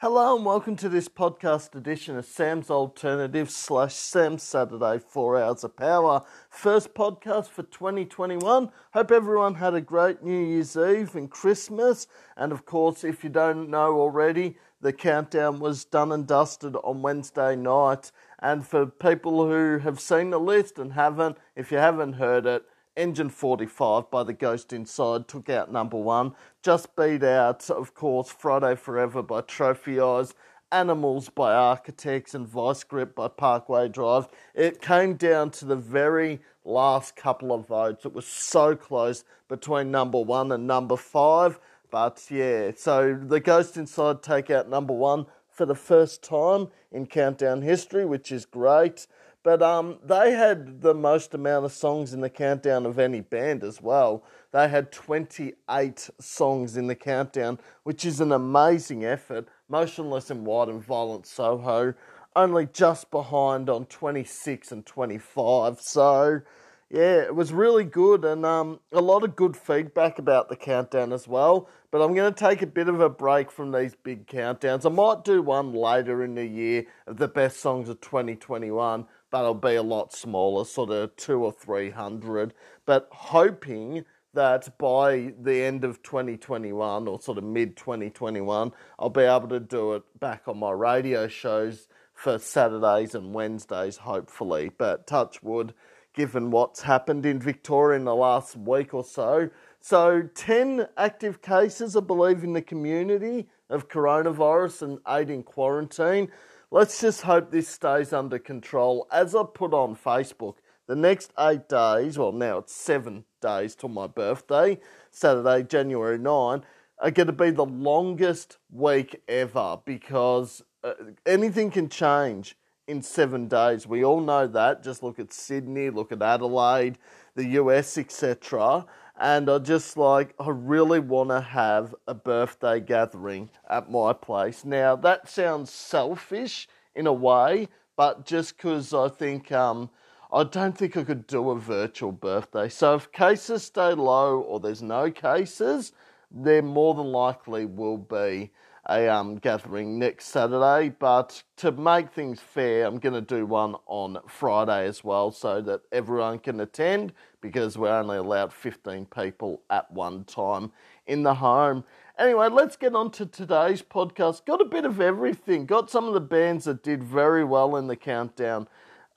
Hello and welcome to this podcast edition of Sam's Alternative slash Sam's Saturday 4 Hours of Power. First podcast for 2021. Hope everyone had a great New Year's Eve and Christmas. And of course, if you don't know already, the countdown was done and dusted on Wednesday night. And for people who have seen the list and haven't, if you haven't heard it, Engine 45 by The Ghost Inside took out number one. Just beat out, of course, Friday Forever by Trophy Eyes, Animals by Architects, and Vice Grip by Parkway Drive. It came down to the very last couple of votes. It was so close between number one and number five. But yeah, so The Ghost Inside take out number one for the first time in countdown history, which is great. But um, they had the most amount of songs in the countdown of any band as well. They had 28 songs in the countdown, which is an amazing effort. Motionless in White and Violent Soho, only just behind on 26 and 25. So, yeah, it was really good and um, a lot of good feedback about the countdown as well. But I'm going to take a bit of a break from these big countdowns. I might do one later in the year of the best songs of 2021 but it'll be a lot smaller, sort of two or three hundred. But hoping that by the end of 2021 or sort of mid 2021, I'll be able to do it back on my radio shows for Saturdays and Wednesdays, hopefully. But touch wood, given what's happened in Victoria in the last week or so. So, 10 active cases, I believe, in the community of coronavirus and eight in quarantine. Let's just hope this stays under control. As I put on Facebook, the next eight days, well, now it's seven days till my birthday, Saturday, January 9, are going to be the longest week ever because uh, anything can change in seven days. We all know that. Just look at Sydney, look at Adelaide, the US, etc and I just like I really want to have a birthday gathering at my place. Now that sounds selfish in a way, but just because I think um, I don't think I could do a virtual birthday. So if cases stay low or there's no cases, there more than likely will be a um, gathering next Saturday. But to make things fair, I'm going to do one on Friday as well so that everyone can attend because we're only allowed 15 people at one time in the home. Anyway, let's get on to today's podcast. Got a bit of everything. Got some of the bands that did very well in the countdown.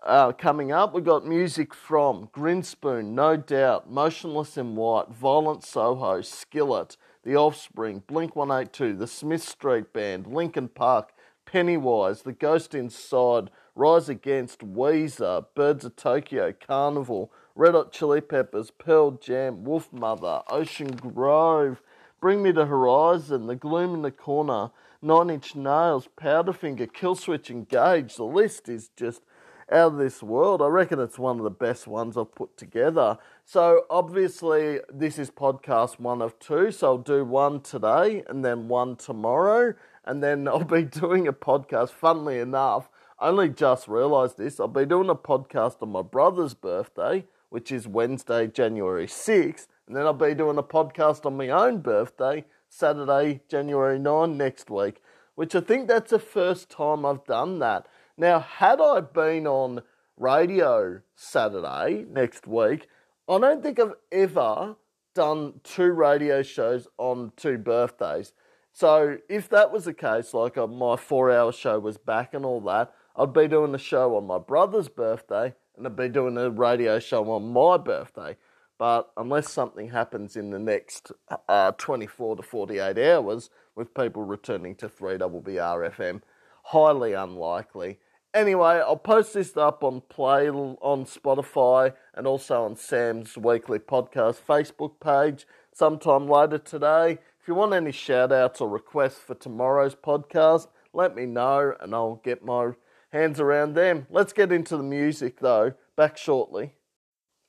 Uh, coming up, we got music from Grinspoon, No Doubt, Motionless in White, Violent Soho, Skillet, The Offspring, Blink 182, The Smith Street Band, Linkin Park, Pennywise, The Ghost Inside, Rise Against, Weezer, Birds of Tokyo, Karnivool, Red Hot Chili Peppers, Pearl Jam, Wolfmother, Ocean Grove, Bring Me the Horizon, The Gloom in the Corner, Nine Inch Nails, Powderfinger, Killswitch Engage. The list is just out of this world. I reckon it's one of the best ones I've put together. So obviously this is podcast one of two. So I'll do one today and then one tomorrow. And then I'll be doing a podcast, funnily enough. I only just realised this. I'll be doing a podcast on my brother's birthday which is Wednesday, January 6th. And then I'll be doing a podcast on my own birthday, Saturday, January 9 next week, which I think that's the first time I've done that. Now, had I been on radio Saturday next week, I don't think I've ever done two radio shows on two birthdays. So if that was the case, like uh, my four hour show was back and all that, I'd be doing a show on my brother's birthday and I'd be doing a radio show on my birthday. But unless something happens in the next uh, 24 to 48 hours with people returning to 3BBR FM, highly unlikely. Anyway, I'll post this up on Play on Spotify and also on Sam's Weekly Podcast Facebook page sometime later today. If you want any shout outs or requests for tomorrow's podcast, let me know and I'll get my hands around them. Let's get into the music though. Back shortly.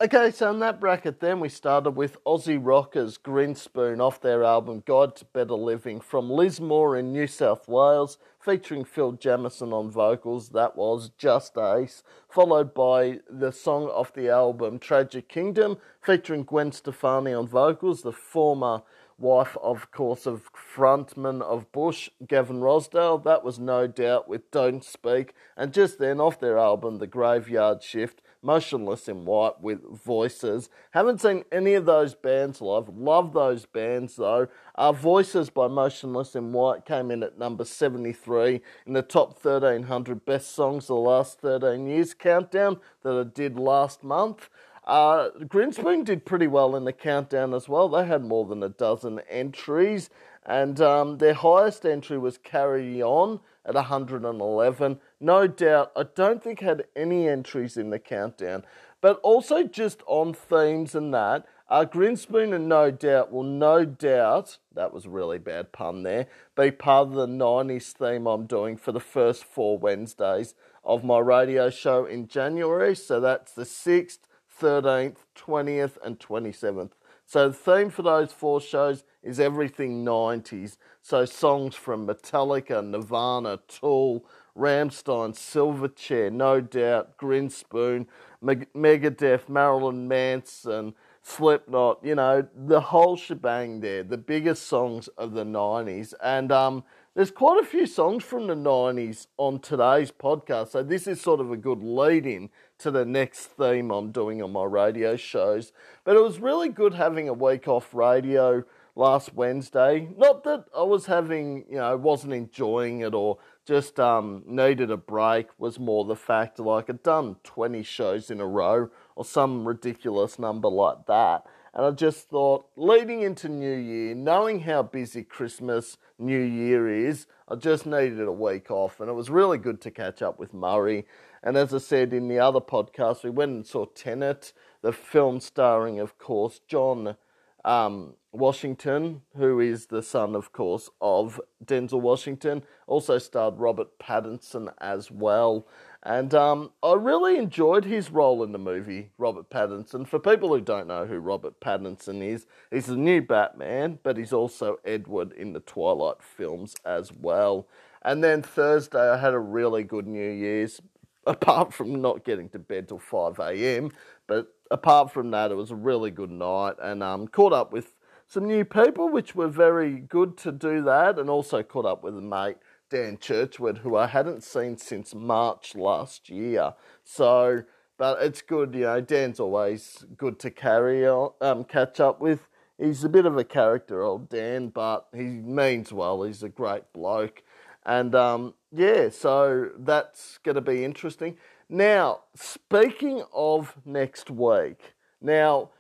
Okay, so in that bracket, then we started with Aussie Rockers Grinspoon off their album Guide to Better Living from Lismore in New South Wales, featuring Phil Jamieson on vocals. That was Just Ace, followed by the song off the album Tragic Kingdom, featuring Gwen Stefani on vocals, the former wife, of course, of frontman of Bush, Gavin Rossdale. That was no doubt with Don't Speak. And just then, off their album, The Graveyard Shift, Motionless in White with Voices. Haven't seen any of those bands live. Love those bands though. Our Voices by Motionless in White came in at number 73 in the top 1300 best songs of the last 13 years countdown that I did last month. Uh, Grinspoon did pretty well in the countdown as well. They had more than a dozen entries, and um, their highest entry was Carry On at 111. No doubt, I don't think had any entries in the countdown, but also just on themes and that. Uh, Grinspoon and No Doubt will no doubt, that was a really bad pun there, be part of the 90s theme I'm doing for the first four Wednesdays of my radio show in January. So that's the 6th, 13th, 20th, and 27th. So the theme for those four shows is everything 90s. So songs from Metallica, Nirvana, Tool, Rammstein, Silverchair, No Doubt, Grinspoon, Megadeth, Marilyn Manson, Slipknot, you know, the whole shebang there, the biggest songs of the 90s. And um, there's quite a few songs from the 90s on today's podcast. So this is sort of a good lead in to the next theme I'm doing on my radio shows. But it was really good having a week off radio last Wednesday. Not that I was having, you know, wasn't enjoying it or just um, needed a break, was more the fact like I'd done 20 shows in a row or some ridiculous number like that. And I just thought, leading into New Year, knowing how busy Christmas, New Year is, I just needed a week off. And it was really good to catch up with Murray. And as I said in the other podcast, we went and saw Tenet, the film starring, of course, John um, Washington, who is the son, of course, of Denzel Washington. Also starred Robert Pattinson as well. And um, I really enjoyed his role in the movie, Robert Pattinson. For people who don't know who Robert Pattinson is, he's the new Batman, but he's also Edward in the Twilight films as well. And then Thursday, I had a really good New Year's, apart from not getting to bed till 5 a.m. But apart from that, it was a really good night and um, caught up with some new people, which were very good to do that, and also caught up with a mate Dan Churchwood, who I hadn't seen since March last year. So, but it's good, you know. Dan's always good to carry on, um, catch up with. He's a bit of a character, old Dan, but he means well. He's a great bloke, and um, yeah, so that's going to be interesting. Now, speaking of next week, now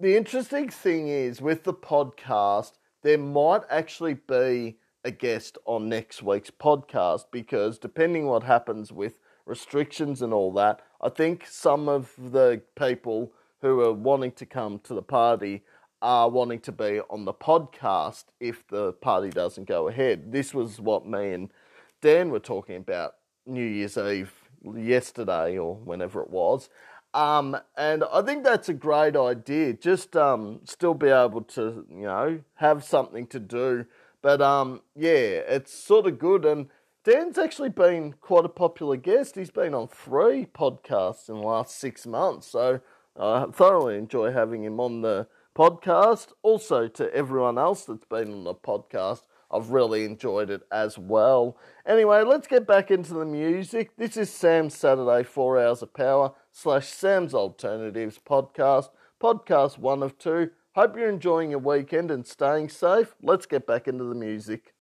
the interesting thing is with the podcast, there might actually be a guest on next week's podcast because depending what happens with restrictions and all that, I think some of the people who are wanting to come to the party are wanting to be on the podcast if the party doesn't go ahead. This was what me and Dan were talking about New Year's Eve yesterday or whenever it was. Um, and I think that's a great idea. Just um, still be able to, you know, have something to do but um, yeah, it's sort of good. And Dan's actually been quite a popular guest. He's been on three podcasts in the last six months. So I thoroughly enjoy having him on the podcast. Also, to everyone else that's been on the podcast, I've really enjoyed it as well. Anyway, let's get back into the music. This is Sam's Saturday 4 Hours of Power slash Sam's Alternatives podcast, podcast one of two. Hope you're enjoying your weekend and staying safe. Let's get back into the music.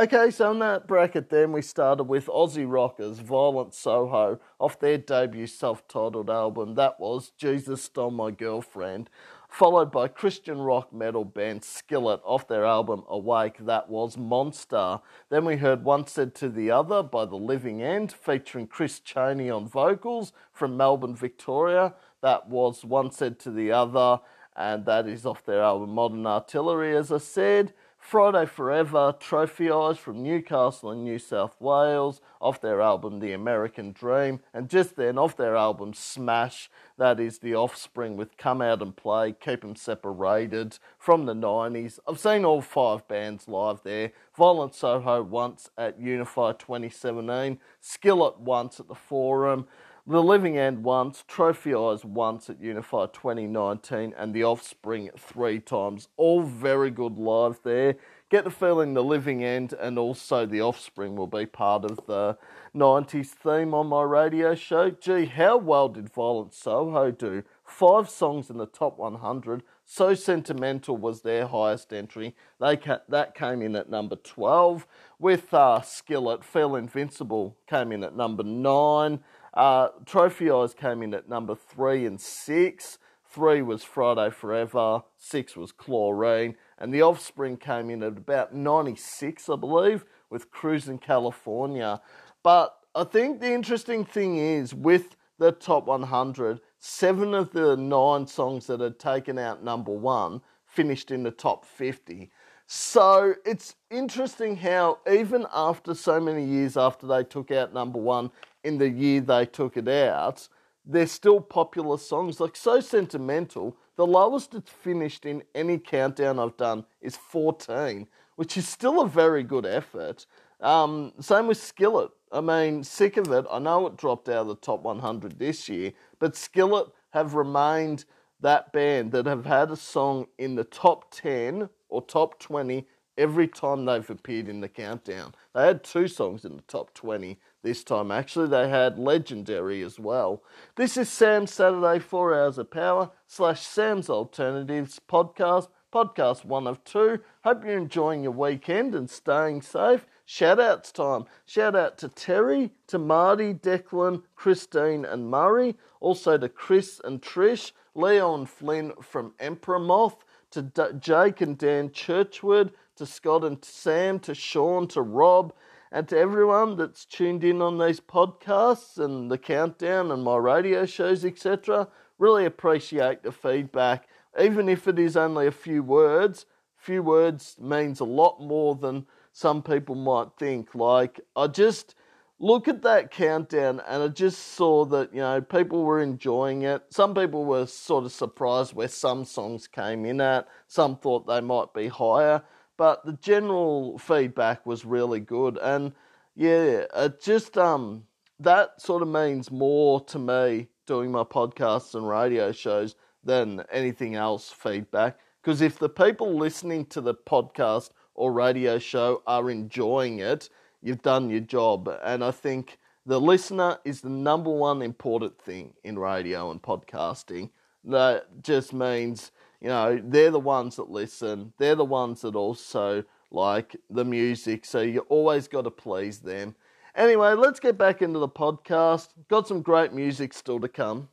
Okay, so in that bracket then we started with Aussie rockers Violent Soho off their debut self-titled album. That was Jesus Stole My Girlfriend. Followed by Christian rock metal band Skillet off their album Awake. That was Monster. Then we heard One Said to the Other by The Living End featuring Chris Cheney on vocals from Melbourne, Victoria. That was One Said to the Other and that is off their album Modern Artillery, as I said. Friday Forever, Trophy Eyes from Newcastle in New South Wales, off their album The American Dream, and just then off their album Smash, that is The Offspring with Come Out and Play, Keep 'em Separated from the 90s. I've seen all five bands live there. Violent Soho once at Unify 2017, Skillet once at the Forum, The Living End once, Trophy Eyes once at Unify 2019, and The Offspring three times. All very good live there. Get the feeling The Living End and also The Offspring will be part of the 90s theme on my radio show. Gee, how well did Violent Soho do? Five songs in the top 100. So Sentimental was their highest entry. They ca- that came in at number 12. With uh, Skillet, Feel Invincible came in at number 9. Uh, Trophy Eyes came in at number three and six. Three was Friday Forever, six was Chlorine, and The Offspring came in at about 96, I believe, with Cruising California. But I think the interesting thing is with the top 100, seven of the nine songs that had taken out number one finished in the top 50. So it's interesting how, even after so many years after they took out number one, in the year they took it out, they're still popular songs. Like So Sentimental, the lowest it's finished in any countdown I've done is 14, which is still a very good effort. Um, same with Skillet. I mean, sick of it. I know it dropped out of the top 100 this year, but Skillet have remained that band that have had a song in the top 10 or top 20 every time they've appeared in the countdown. They had two songs in the top 20 this time. Actually, they had Legendary as well. This is Sam's Saturday 4 Hours of Power slash Sam's Alternatives podcast, podcast one of two. Hope you're enjoying your weekend and staying safe. Shout outs time. Shout out to Terry, to Marty, Declan, Christine, and Murray. Also to Chris and Trish, Leo and Flynn from Emperor Moth, to D- Jake and Dan Churchwood, to Scott and Sam, to Sean, to Rob, and to everyone that's tuned in on these podcasts and the countdown and my radio shows, etc. Really appreciate the feedback. Even if it is only a few words, few words means a lot more than some people might think. Like, I just look at that countdown and I just saw that, you know, people were enjoying it. Some people were sort of surprised where some songs came in at, some thought they might be higher but the general feedback was really good. And yeah, it just um that sort of means more to me doing my podcasts and radio shows than anything else feedback. Because if the people listening to the podcast or radio show are enjoying it, you've done your job. And I think the listener is the number one important thing in radio and podcasting. That just means you know, they're the ones that listen. They're the ones that also like the music. So you always got to please them. Anyway, let's get back into the podcast. Got some great music still to come.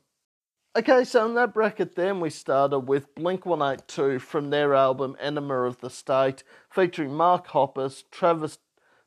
Okay, so in that bracket, then we started with Blink 182 from their album Enema of the State, featuring Mark Hoppus, Travis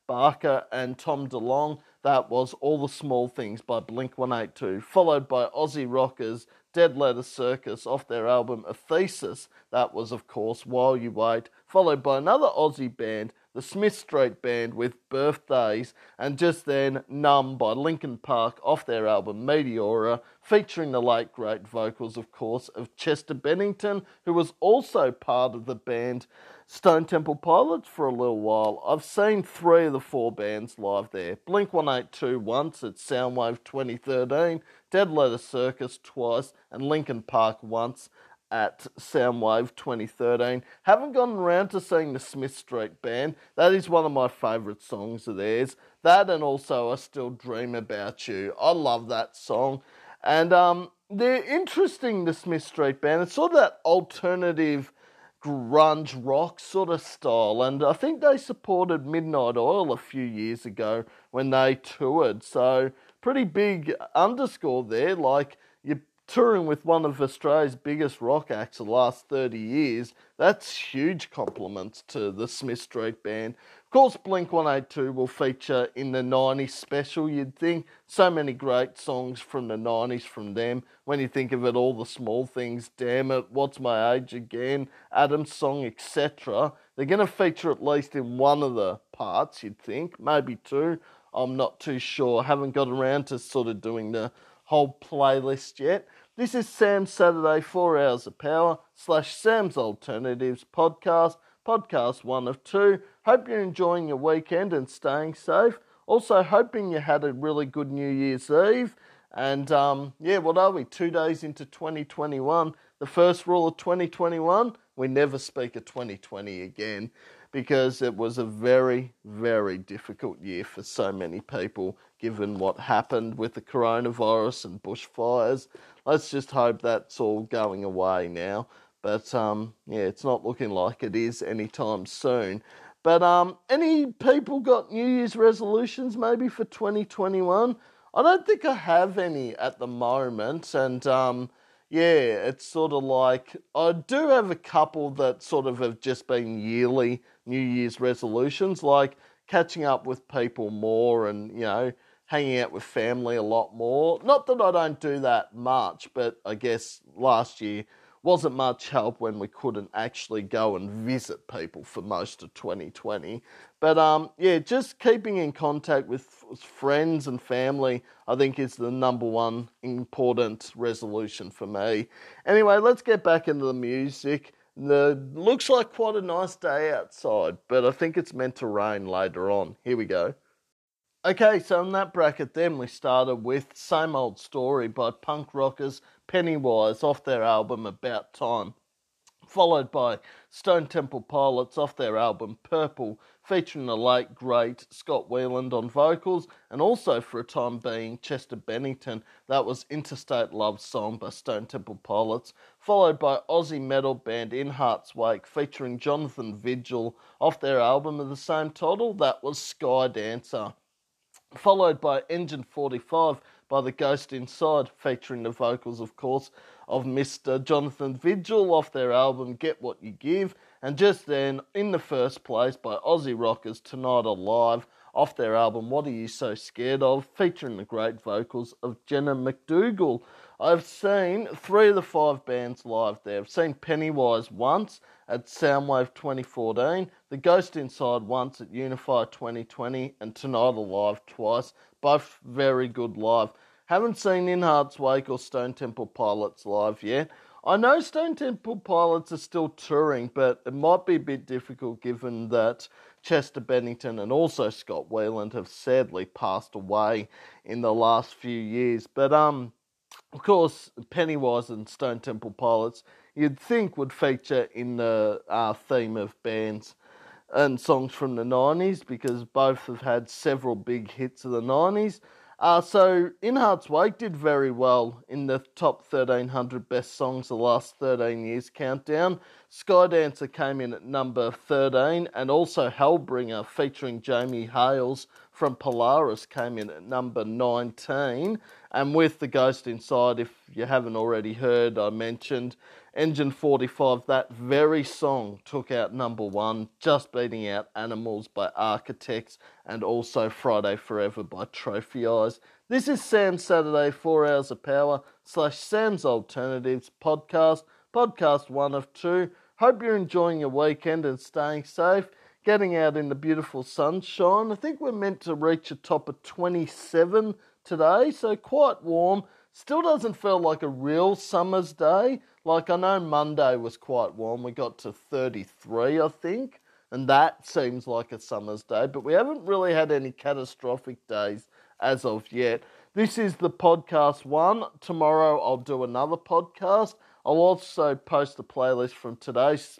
Barker, and Tom DeLonge. That was All the Small Things by Blink 182, followed by Aussie Rockers Dead Letter Circus off their album Aesthesis. That was, of course, While You Wait, followed by another Aussie band, the Smith Street Band with Birthdays, and just then Numb by Linkin Park off their album Meteora, featuring the late great vocals, of course, of Chester Bennington, who was also part of the band Stone Temple Pilots for a little while. I've seen three of the four bands live there. Blink 182 once at Soundwave 2013, Dead Letter Circus twice, and Linkin Park once at Soundwave 2013. Haven't gotten around to seeing the Smith Street Band. That is one of my favourite songs of theirs. That and also I Still Dream About You. I love that song. And um, they're interesting, the Smith Street Band. It's sort of that alternative grunge rock sort of style. And I think they supported Midnight Oil a few years ago when they toured. So pretty big underscore there. Like you're touring with one of Australia's biggest rock acts the last 30 years. That's huge compliments to the Smith Street Band. Of course, Blink 182 will feature in the 90s special, you'd think. So many great songs from the 90s from them. When you think of it, all the small things, Damn It, What's My Age Again, Adam's Song, etc. They're going to feature at least in one of the parts, you'd think, maybe two. I'm not too sure. Haven't got around to sort of doing the whole playlist yet. This is Sam's Saturday 4 Hours of Power slash Sam's Alternatives podcast podcast one of two. Hope you're enjoying your weekend and staying safe. Also, hoping you had a really good New Year's Eve And um, yeah, what are we? Two days into 2021. The first rule of 2021 we never speak of 2020 again because it was a very, very difficult year for so many people given what happened with the coronavirus and bushfires. Let's just hope that's all going away now. But um, yeah, it's not looking like it is anytime soon. But um, any people got New Year's resolutions maybe for 2021? I don't think I have any at the moment. And um, yeah, it's sort of like I do have a couple that sort of have just been yearly New Year's resolutions, like catching up with people more and, you know, hanging out with family a lot more. Not that I don't do that much, but I guess last year wasn't much help when we couldn't actually go and visit people for most of 2020. But um, yeah, just keeping in contact with friends and family, I think, is the number one important resolution for me. Anyway, let's get back into the music. The looks like quite a nice day outside, but I think it's meant to rain later on. Here we go. Okay, so in that bracket, then we started with Same Old Story by punk rockers Pennywise off their album About Time, followed by Stone Temple Pilots off their album Purple, featuring the late great Scott Weiland on vocals, and also for a time being Chester Bennington. That was Interstate Love Song by Stone Temple Pilots, followed by Aussie metal band In Heart's Wake featuring Jonathan Vigil off their album of the same title. That was Sky Dancer followed by Engine 45 by The Ghost Inside, featuring the vocals, of course, of Mr. Jonathan Vigil off their album Get What You Give, and just then, in the first place, by Aussie Rockers Tonight Alive off their album What Are You So Scared Of, featuring the great vocals of Jenna McDougall. I've seen three of the five bands live there. I've seen Pennywise once at Soundwave 2014, The Ghost Inside once at Unify 2020, and Tonight Alive twice. Both very good live. Haven't seen In Heart's Wake or Stone Temple Pilots live yet. I know Stone Temple Pilots are still touring, but it might be a bit difficult given that Chester Bennington and also Scott Weiland have sadly passed away in the last few years. But um, of course, Pennywise and Stone Temple Pilots, you'd think would feature in the uh, theme of bands and songs from the 90s because both have had several big hits of the 90s. Uh, so, In Heart's Wake did very well in the top 1300 best songs of the last 13 years countdown. Skydancer came in at number 13, and also Hellbringer featuring Jamie Hails from Polaris came in at number 19. And with The Ghost Inside, if you haven't already heard, I mentioned Engine 45, that very song took out number one, just beating out Animals by Architects and also Friday Forever by Trophy Eyes. This is Sam's Saturday 4 Hours of Power slash Sam's Alternatives podcast, podcast one of two. Hope you're enjoying your weekend and staying safe, getting out in the beautiful sunshine. I think we're meant to reach a top of 27 today, so quite warm. Still doesn't feel like a real summer's day. Like I know Monday was quite warm. We got to 33, I think, and that seems like a summer's day, but we haven't really had any catastrophic days as of yet. This is the podcast one. Tomorrow I'll do another podcast. I'll also post a playlist from today's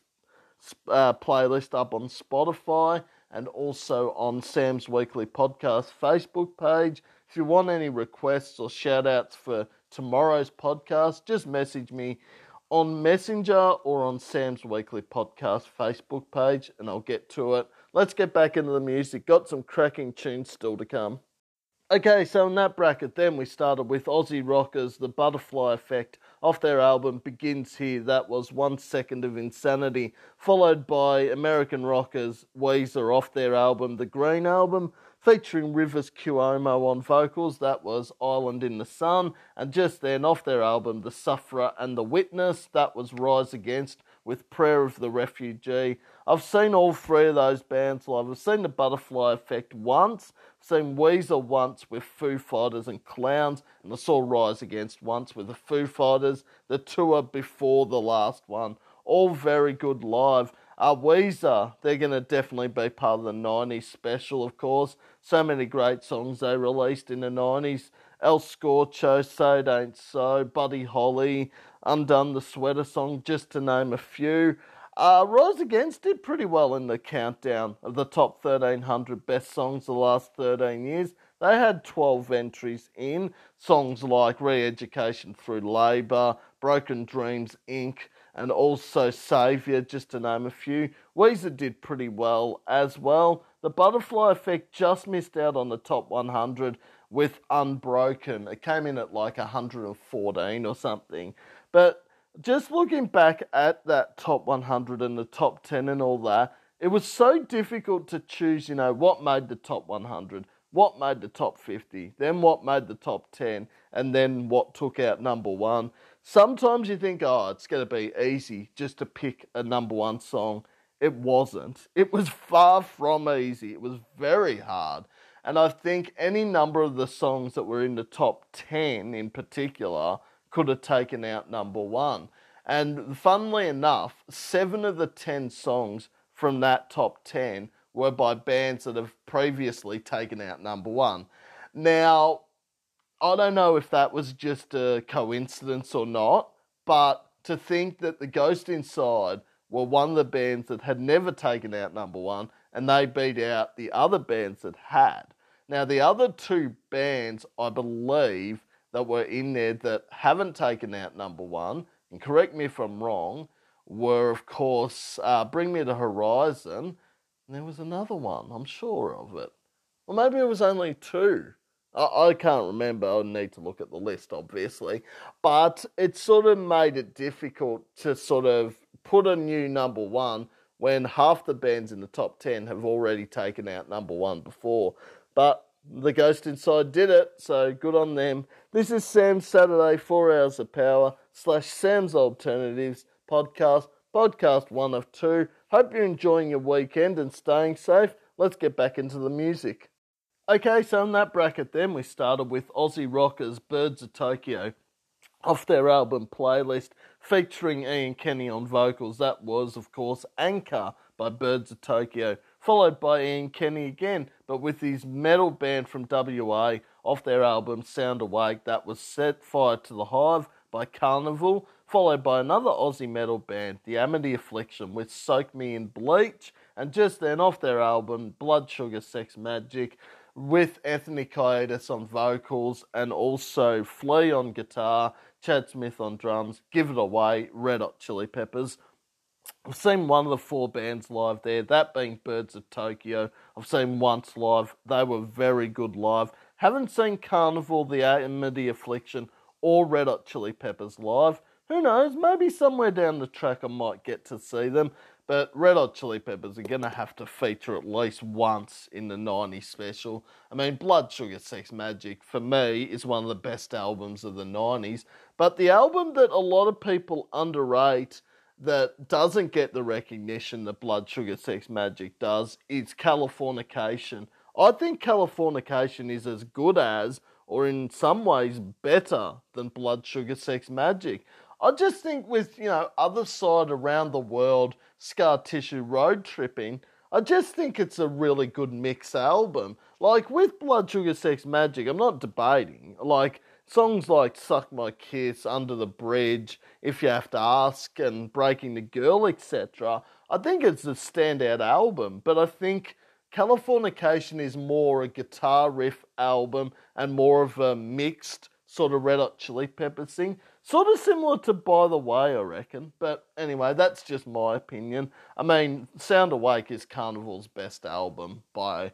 uh, playlist up on Spotify and also on Sam's Weekly Podcast Facebook page. If you want any requests or shout outs for tomorrow's podcast, just message me on Messenger or on Sam's Weekly Podcast Facebook page and I'll get to it. Let's get back into the music. Got some cracking tunes still to come. Okay, so in that bracket, then we started with Aussie Rockers, The Butterfly Effect, off their album Begins Here. That was One Second of Insanity, followed by American Rockers, Weezer, off their album The Green Album featuring Rivers Cuomo on vocals. That was Island in the Sun. And just then, off their album, The Sufferer and The Witness, that was Rise Against with Prayer of the Refugee. I've seen all three of those bands live. I've seen the Butterfly Effect once, seen Weezer once with Foo Fighters and Clowns, and I saw Rise Against once with the Foo Fighters, the tour before the last one. All very good live. Uh, Weezer, they're going to definitely be part of the 90s special, of course. So many great songs they released in the 90s. El Scorcho, Say It Ain't So, Buddy Holly, Undone the Sweater Song, just to name a few. Uh, Rise Against did pretty well in the countdown of the top 1300 best songs the last 13 years. They had 12 entries in songs like Re Education Through Labour, Broken Dreams Inc., and also Saviour, just to name a few. Weezer did pretty well as well. The Butterfly Effect just missed out on the top 100 with Unbroken. It came in at like 114 or something. But just looking back at that top 100 and the top 10 and all that, it was so difficult to choose, you know, what made the top 100, what made the top 50, then what made the top 10, and then what took out number one. Sometimes you think, oh, it's going to be easy just to pick a number one song. It wasn't. It was far from easy. It was very hard. And I think any number of the songs that were in the top 10 in particular could have taken out number one. And funnily enough, seven of the 10 songs from that top 10 were by bands that have previously taken out number one. Now, I don't know if that was just a coincidence or not, but to think that the Ghost Inside were one of the bands that had never taken out number one and they beat out the other bands that had. Now, the other two bands, I believe, that were in there that haven't taken out number one, and correct me if I'm wrong, were of course uh, Bring Me the Horizon, and there was another one, I'm sure of it. Or maybe it was only two. I, I can't remember, I need to look at the list obviously. But it sort of made it difficult to sort of put a new number one when half the bands in the top 10 have already taken out number one before. But the Ghost Inside did it, so good on them. This is Sam's Saturday 4 Hours of Power slash Sam's Alternatives podcast, podcast one of two. Hope you're enjoying your weekend and staying safe. Let's get back into the music. Okay, so in that bracket then we started with Aussie rockers Birds of Tokyo off their album playlist featuring Ian Kenny on vocals. That was, of course, Anchor by Birds of Tokyo followed by Ian Kenny again, but with his metal band from WA off their album Sound Awake that was Set Fire to the Hive by Karnivool, followed by another Aussie metal band, The Amity Affliction, with Soak Me in Bleach, and just then off their album Blood Sugar Sex Magik with Anthony Kiedis on vocals and also Flea on guitar, Chad Smith on drums, Give It Away, Red Hot Chili Peppers I've seen one of the four bands live there, that being Birds of Tokyo. I've seen once live. They were very good live. Haven't seen Karnivool, The A and Amity Affliction, or Red Hot Chili Peppers live. Who knows? Maybe somewhere down the track I might get to see them. But Red Hot Chili Peppers are going to have to feature at least once in the 90s special. I mean, Blood Sugar Sex Magik, for me, is one of the best albums of the 90s. But the album that a lot of people underrate that doesn't get the recognition that Blood Sugar Sex Magik does is Californication. I think Californication is as good as, or in some ways better than Blood Sugar Sex Magik. I just think with, you know, other side around the world, scar tissue road tripping, I just think it's a really good mix album. Like with Blood Sugar Sex Magik, I'm not debating. Like songs like Suck My Kiss, Under the Bridge, If You Have to Ask, and Breaking the Girl, etc. I think it's a standout album, but I think Californication is more a guitar riff album and more of a mixed sort of Red Hot Chili Peppers thing. Sort of similar to By the Way, I reckon. But anyway, that's just my opinion. I mean, Sound Awake is Karnivool's best album by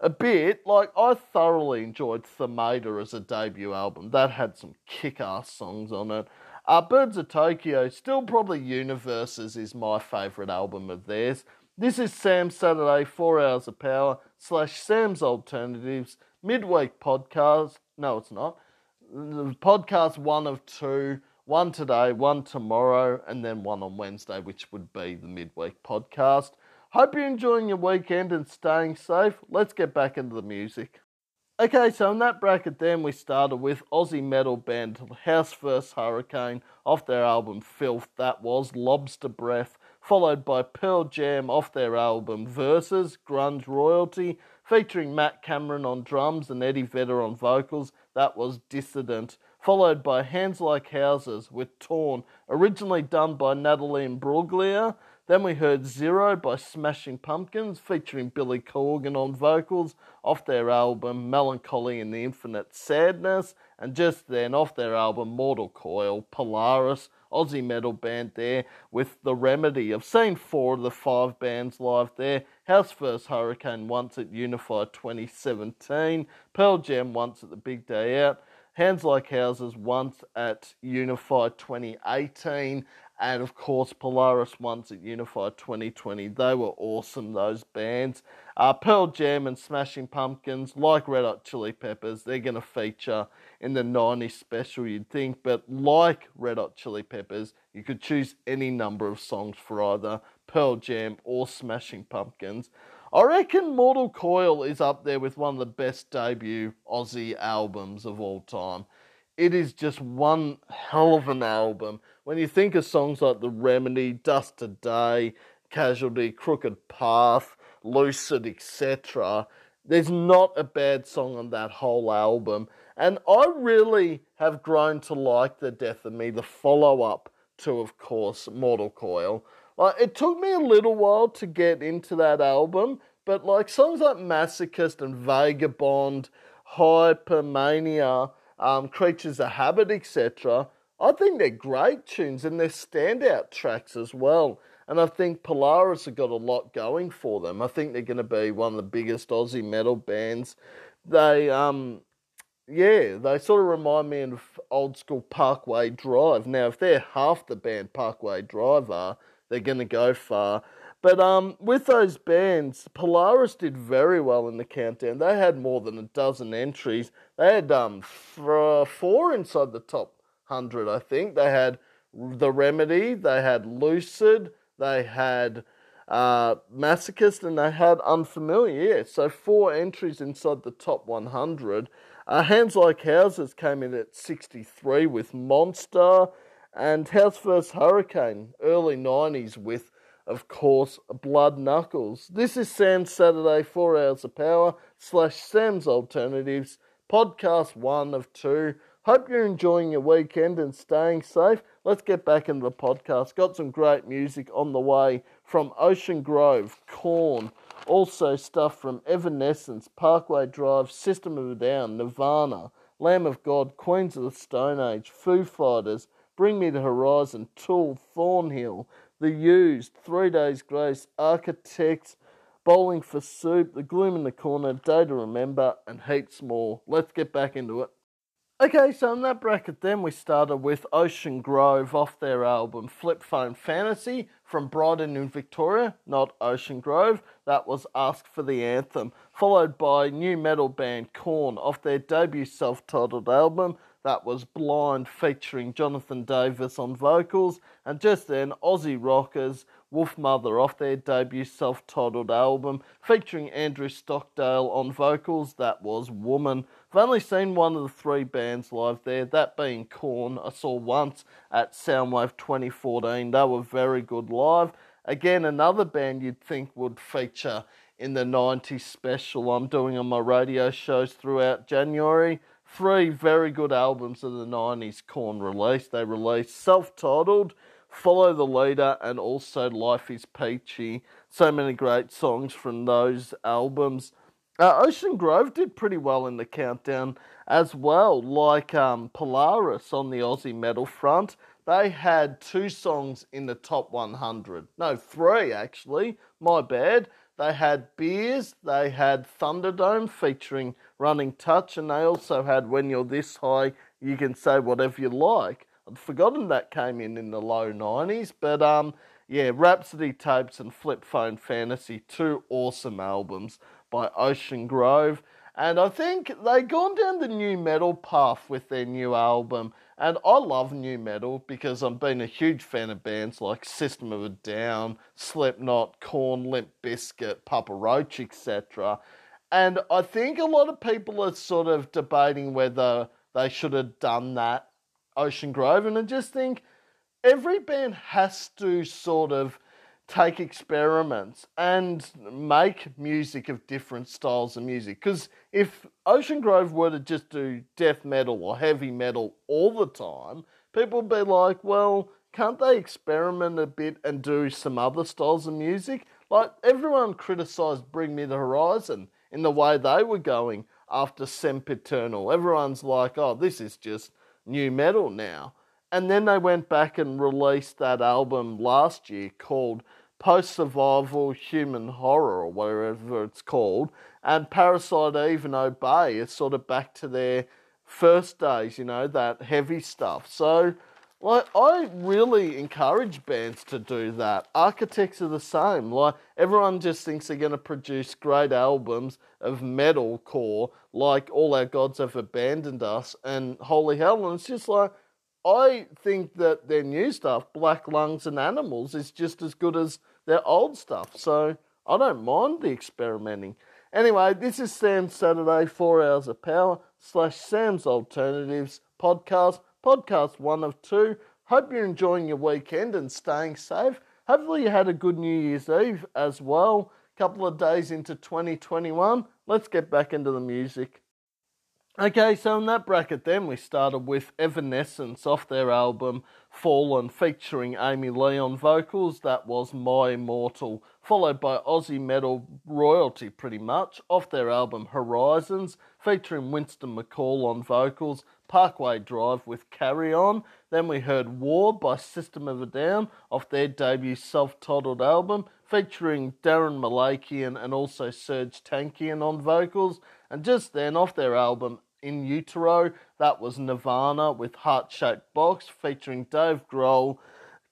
a bit. Like, I thoroughly enjoyed Themata as a debut album. That had some kick ass songs on it. Uh, Birds of Tokyo, still probably Universes is my favourite album of theirs. This is Sam's Saturday, 4 Hours of Power, slash Sam's Alternatives, midweek podcast. No, it's not. Podcast one of two. One today, one tomorrow, and then one on Wednesday, which would be the midweek podcast. Hope you're enjoying your weekend and staying safe. Let's get back into the music. Okay, so in that bracket, then we started with Aussie metal band House vs Hurricane off their album Filth. That was Lobster Breath, followed by Pearl Jam off their album Versus, Grunge Royalty, featuring Matt Cameron on drums and Eddie Vedder on vocals. That was Dissident. Followed by Hands Like Houses with Torn, originally done by Natalie Imbruglia. Then we heard Zero by Smashing Pumpkins, featuring Billy Corgan on vocals, off their album Melancholy and the Infinite Sadness. And just then, off their album Mortal Coil, Polaris, Aussie metal band there with The Remedy. I've seen four of the five bands live there. House vs Hurricane once at Unify 2017, Pearl Jam once at the Big Day Out, Hands Like Houses once at Unify 2018, and of course Polaris once at Unify 2020. They were awesome, those bands. Uh, Pearl Jam and Smashing Pumpkins, like Red Hot Chili Peppers, they're going to feature in the 90s special, you'd think, but like Red Hot Chili Peppers, you could choose any number of songs for either Pearl Jam or Smashing Pumpkins. I reckon Mortal Coil is up there with one of the best debut Aussie albums of all time. It is just one hell of an album. When you think of songs like The Remedy, Dusk to Day, Casualty, Crooked Path, Lucid, etc., there's not a bad song on that whole album. And I really have grown to like The Death of Me, the follow up to, of course, Mortal Coil. Like, it took me a little while to get into that album, but like songs like Masochist and Vagabond, Hypermania, um, Creatures of Habit, etc., I think they're great tunes and they're standout tracks as well. And I think Polaris have got a lot going for them. I think they're going to be one of the biggest Aussie metal bands. They, um, yeah, they sort of remind me of old school Parkway Drive. Now, if they're half the band Parkway Drive are, they're going to go far. But um, with those bands, Polaris did very well in the countdown. They had more than a dozen entries. They had um, four inside the top 100, I think. They had The Remedy, they had Lucid, they had uh, Masochist, and they had Unfamiliar. Yeah, so four entries inside the top 100. Uh, Hands Like Houses came in at 63 with Monster, and House vs Hurricane, early 90s with, of course, Blood Knuckles. This is Sam's Saturday 4 Hours of Power slash Sam's Alternatives, podcast one of two. Hope you're enjoying your weekend and staying safe. Let's get back into the podcast. Got some great music on the way from Ocean Grove, Korn, also stuff from Evanescence, Parkway Drive, System of a Down, Nirvana, Lamb of God, Queens of the Stone Age, Foo Fighters, Bring Me the Horizon, Tool, Thornhill, The Used, Three Days Grace, Architects, Bowling for Soup, The Gloom in the Corner, Day to Remember, and heaps more. Let's get back into it. Okay, so in that bracket, then we started with Ocean Grove off their album Flip Phone Fantasy from Brighton in Victoria, not Ocean Grove. That was Ask for the Anthem, followed by new metal band Korn off their debut self titled album. That was Blind featuring Jonathan Davis on vocals, and just then Aussie rockers Wolfmother off their debut self titled album featuring Andrew Stockdale on vocals. That was Woman. I've only seen one of the three bands live there, that being Korn. I saw once at Soundwave 2014. They were very good live. Again, another band you'd think would feature in the 90s special I'm doing on my radio shows throughout January. Three very good albums of the 90s Korn released. They released self titled. Follow the Leader, and also Life is Peachy. So many great songs from those albums. Uh, Ocean Grove did pretty well in the countdown as well, like um, Polaris on the Aussie metal front. They had two songs in the top 100. No, three actually. My bad. They had Beers, they had Thunderdome featuring Running Touch, and they also had When You're This High, You Can Say Whatever You Like. I'd forgotten that came in in the low 90s, but um, yeah, Rhapsody Tapes and Flip Phone Fantasy, two awesome albums by Ocean Grove. And I think they've gone down the new metal path with their new album. And I love new metal because I've been a huge fan of bands like System of a Down, Slipknot, Korn, Limp Bizkit, Papa Roach, etc. And I think a lot of people are sort of debating whether they should have done that Ocean Grove, and I just think every band has to sort of take experiments and make music of different styles of music. Because if Ocean Grove were to just do death metal or heavy metal all the time, people would be like, well, can't they experiment a bit and do some other styles of music? Like everyone criticised Bring Me the Horizon in the way they were going after Sempiternal. Everyone's like, oh, this is just new metal now. And then they went back and released that album last year called Post Survival Human Horror or whatever it's called. And Parasite Eve and Obey is sort of back to their first days, you know, that heavy stuff. So like I really encourage bands to do that. Architects are the same. Like everyone just thinks they're going to produce great albums of metal core, like all our gods have abandoned us, and holy hell, and it's just like I think that their new stuff, Black Lungs and Animals, is just as good as their old stuff. So I don't mind the experimenting. Anyway, this is Sam's Saturday, four hours of power slash Sam's Alternatives podcast podcast one of two. Hope you're enjoying your weekend and staying safe. Hopefully, you had a good New Year's Eve as well. Couple of days into 2021. Let's get back into the music. Okay, so in that bracket, then we started with Evanescence off their album Fallen, featuring Amy Lee on vocals. That was My Immortal, followed by Aussie metal royalty, pretty much, off their album Horizons, featuring Winston McCall on vocals. Parkway Drive with Carry On. Then we heard War by System of a Down off their debut self titled album, featuring Daron Malakian and also Serj Tankian on vocals. And just then, off their album In Utero, that was Nirvana with Heart Shaped Box, featuring Dave Grohl,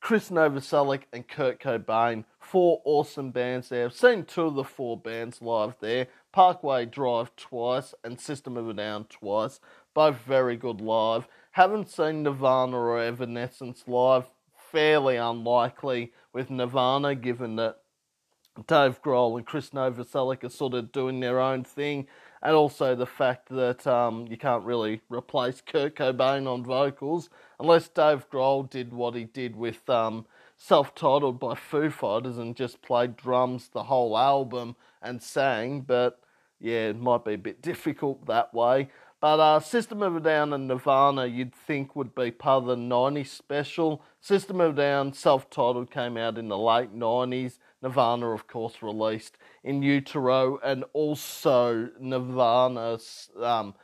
Chris Novoselic, and Kurt Cobain. Four awesome bands there. I've seen two of the four bands live there. Parkway Drive twice and System of a Down twice. Both very good live. Haven't seen Nirvana or Evanescence live. Fairly unlikely with Nirvana, given that Dave Grohl and Chris Novoselic are sort of doing their own thing, and also the fact that um, you can't really replace Kurt Cobain on vocals unless Dave Grohl did what he did with um, self-titled by Foo Fighters and just played drums the whole album and sang. But yeah, it might be a bit difficult that way. But uh, System of a Down and Nirvana, you'd think would be part of the 90s special. System of a Down, self titled, came out in the late 90s. Nirvana, of course, released in Utero, and also Nirvana's um,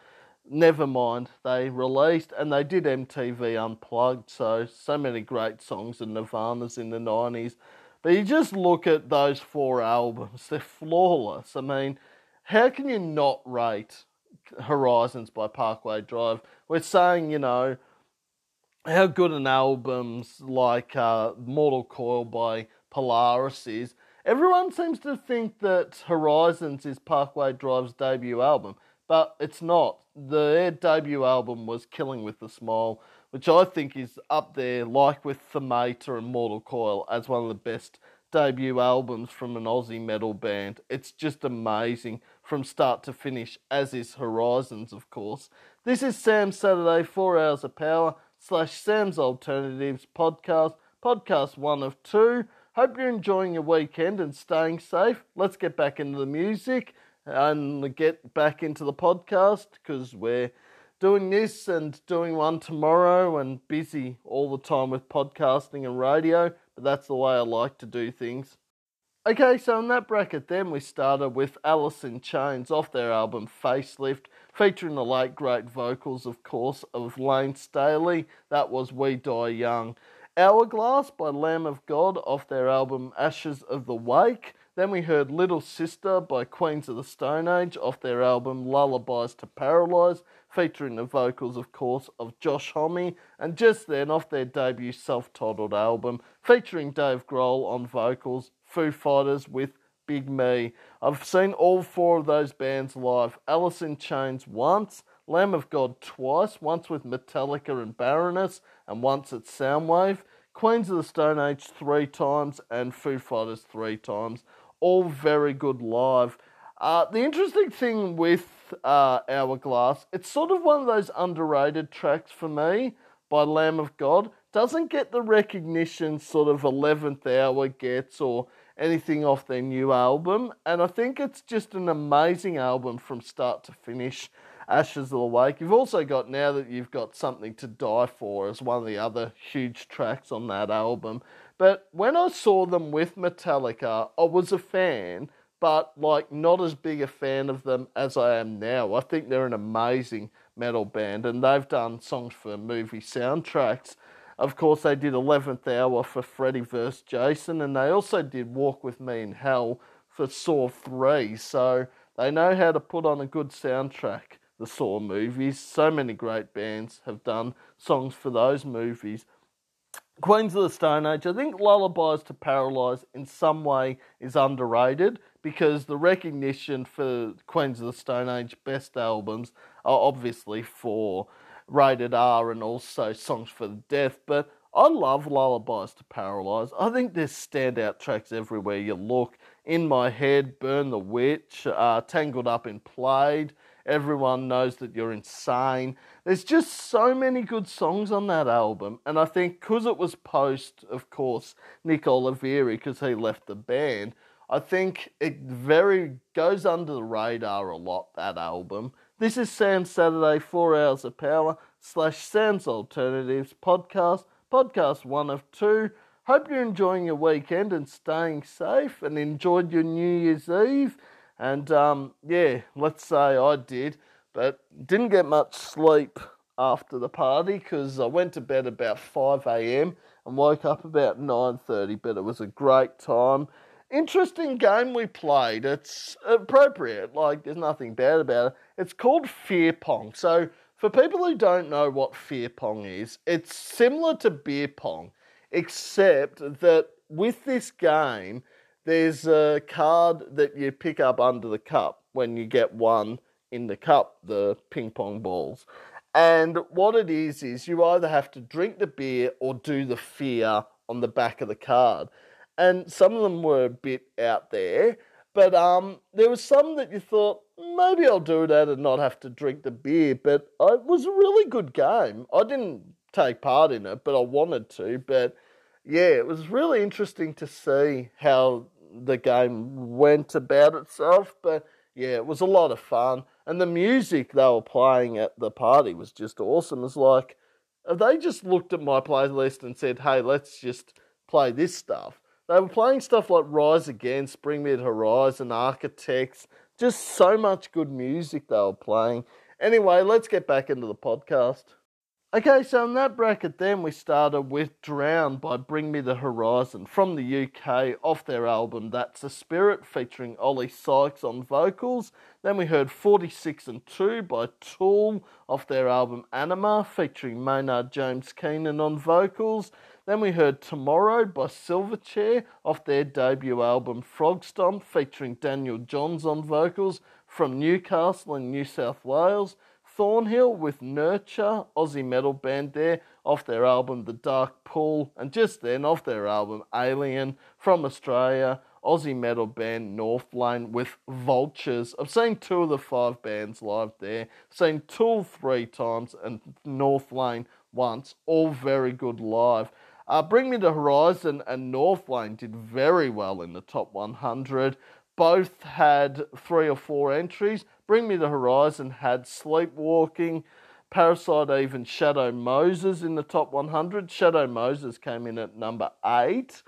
Nevermind they released, and they did MTV Unplugged. So, so many great songs of Nirvana's in the 90s. But you just look at those four albums, they're flawless. I mean, how can you not rate Horizons by Parkway Drive. We're saying, you know, how good an album's like uh, Mortal Coil by Polaris is. Everyone seems to think that Horizons is Parkway Drive's debut album, but it's not. Their debut album was Killing with a Smile, which I think is up there, like with Themata and Mortal Coil, as one of the best debut albums from an Aussie metal band. It's just amazing from start to finish, as is Horizons, of course. This is Sam's Saturday, 4 Hours of Power, slash Sam's Alternatives podcast, podcast one of two. Hope you're enjoying your weekend and staying safe. Let's get back into the music and get back into the podcast because we're doing this and doing one tomorrow and busy all the time with podcasting and radio, but that's the way I like to do things. Okay, so in that bracket, then we started with Alice in Chains off their album Facelift, featuring the late great vocals, of course, of Layne Staley. That was We Die Young. Hourglass by Lamb of God off their album Ashes of the Wake. Then we heard Little Sister by Queens of the Stone Age off their album Lullabies to Paralyze, featuring the vocals, of course, of Josh Homme. And just then, off their debut self titled album, featuring Dave Grohl on vocals, Foo Fighters with Big Me. I've seen all four of those bands live. Alice in Chains once, Lamb of God twice, once with Metallica and Baroness, and once at Soundwave. Queens of the Stone Age three times, and Foo Fighters three times. All very good live. Uh, the interesting thing with uh, Hourglass, it's sort of one of those underrated tracks for me by Lamb of God. doesn't get the recognition sort of 11th Hour gets or anything off their new album. And I think it's just an amazing album from start to finish. Ashes of the Wake. You've also got now that you've got something to die for as one of the other huge tracks on that album. But when I saw them with Metallica, I was a fan, but like not as big a fan of them as I am now. I think they're an amazing metal band and they've done songs for movie soundtracks. Of course, they did 11th Hour for Freddy vs. Jason and they also did Walk With Me in Hell for Saw 3. So they know how to put on a good soundtrack the Saw movies. So many great bands have done songs for those movies. Queens of the Stone Age, I think Lullabies to Paralyze in some way is underrated because the recognition for Queens of the Stone Age best albums are obviously for Rated R and also Songs for the Deaf, but I love Lullabies to Paralyze. I think there's standout tracks everywhere you look. In My Head, Burn the Witch, uh, Tangled Up in Plaid, Everyone knows that you're insane. There's just so many good songs on that album, and I think because it was post, of course, Nick Oliveri, because he left the band, I think it very goes under the radar a lot, that album. This is Sam Saturday, 4 Hours of Power, slash Sam's Alternatives podcast, podcast one of two. Hope you're enjoying your weekend and staying safe and enjoyed your New Year's Eve. And um, yeah, let's say I did, but didn't get much sleep after the party because I went to bed about 5 a.m. and woke up about 9:30. But it was a great time. Interesting game we played. It's appropriate. Like there's nothing bad about it. It's called Fear Pong. So for people who don't know what Fear Pong is, it's similar to beer pong, except that with this game there's a card that you pick up under the cup when you get one in the cup, the ping pong balls. And what it is, is you either have to drink the beer or do the fear on the back of the card. And some of them were a bit out there, but um, there was some that you thought, maybe I'll do that and not have to drink the beer. But it was a really good game. I didn't take part in it, but I wanted to. But yeah, it was really interesting to see how the game went about itself. But yeah, it was a lot of fun. And the music they were playing at the party was just awesome. It's like, uh, they just looked at my playlist and said, hey, let's just play this stuff. They were playing stuff like Rise Against, Bring Me the Horizon, Architects, just so much good music they were playing. Anyway, let's get back into the podcast. Okay, so in that bracket, then we started with Drown by Bring Me the Horizon from the UK off their album That's a Spirit featuring Oli Sykes on vocals. Then we heard 46 and 2 by Tool off their album Ænima featuring Maynard James Keenan on vocals. Then we heard Tomorrow by Silverchair off their debut album Frogstomp featuring Daniel Johns on vocals from Newcastle in New South Wales. Thornhill with Nurture, Aussie metal band there, off their album The Dark Pool, and just then off their album Alien from Australia, Aussie metal band Northlane with Vultures. I've seen two of the five bands live there, seen Tool three times and Northlane once, all very good live. Uh, Bring Me the Horizon and Northlane did very well in the top 100. Both had three or four entries. Bring Me the Horizon had Sleepwalking, Parasite even Shadow Moses in the top 100. Shadow Moses came in at number eight.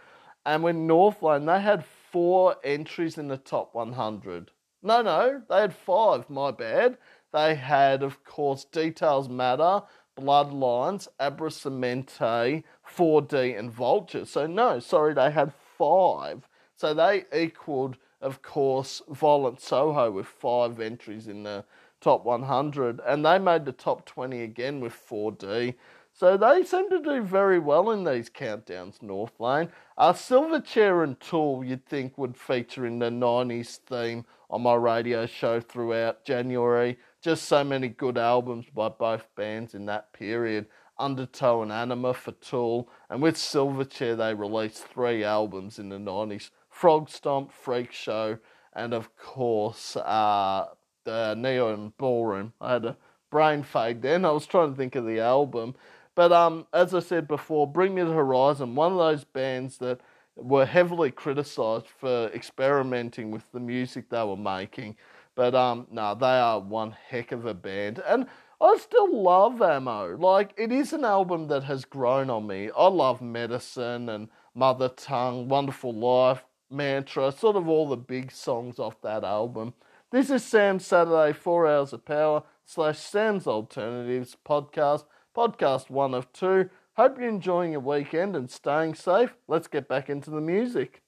And when Northlane, they had four entries in the top 100. No, no, they had five, my bad. They had, of course, Details Matter, Bloodlines, Abrasamento, 4D, and Vulture. So, no, sorry, they had five. So they equaled of course, Violent Soho with five entries in the top 100, and they made the top 20 again with 4D. So they seem to do very well in these countdowns, Northlane. Uh, Silverchair and Tool, you'd think, would feature in the 90s theme on my radio show throughout January. Just so many good albums by both bands in that period. Undertow and Ænima for Tool, and with Silverchair, they released three albums in the 90s Frogstomp, Freak Show, and of course uh, the Neon Ballroom. I had a brain fade then. I was trying to think of the album, But um, as I said before, Bring Me the Horizon, one of those bands that were heavily criticised for experimenting with the music they were making. But um, no, they are one heck of a band, and I still love Amo. Like it is an album that has grown on me. I love Medicine and Mother Tongue, Wonderful Life, Mantra, sort of all the big songs off that album. This is Sam's Saturday Four Hours of Power slash Sam's Alternatives podcast, podcast one of two. Hope you're enjoying your weekend and staying safe. Let's get back into the music.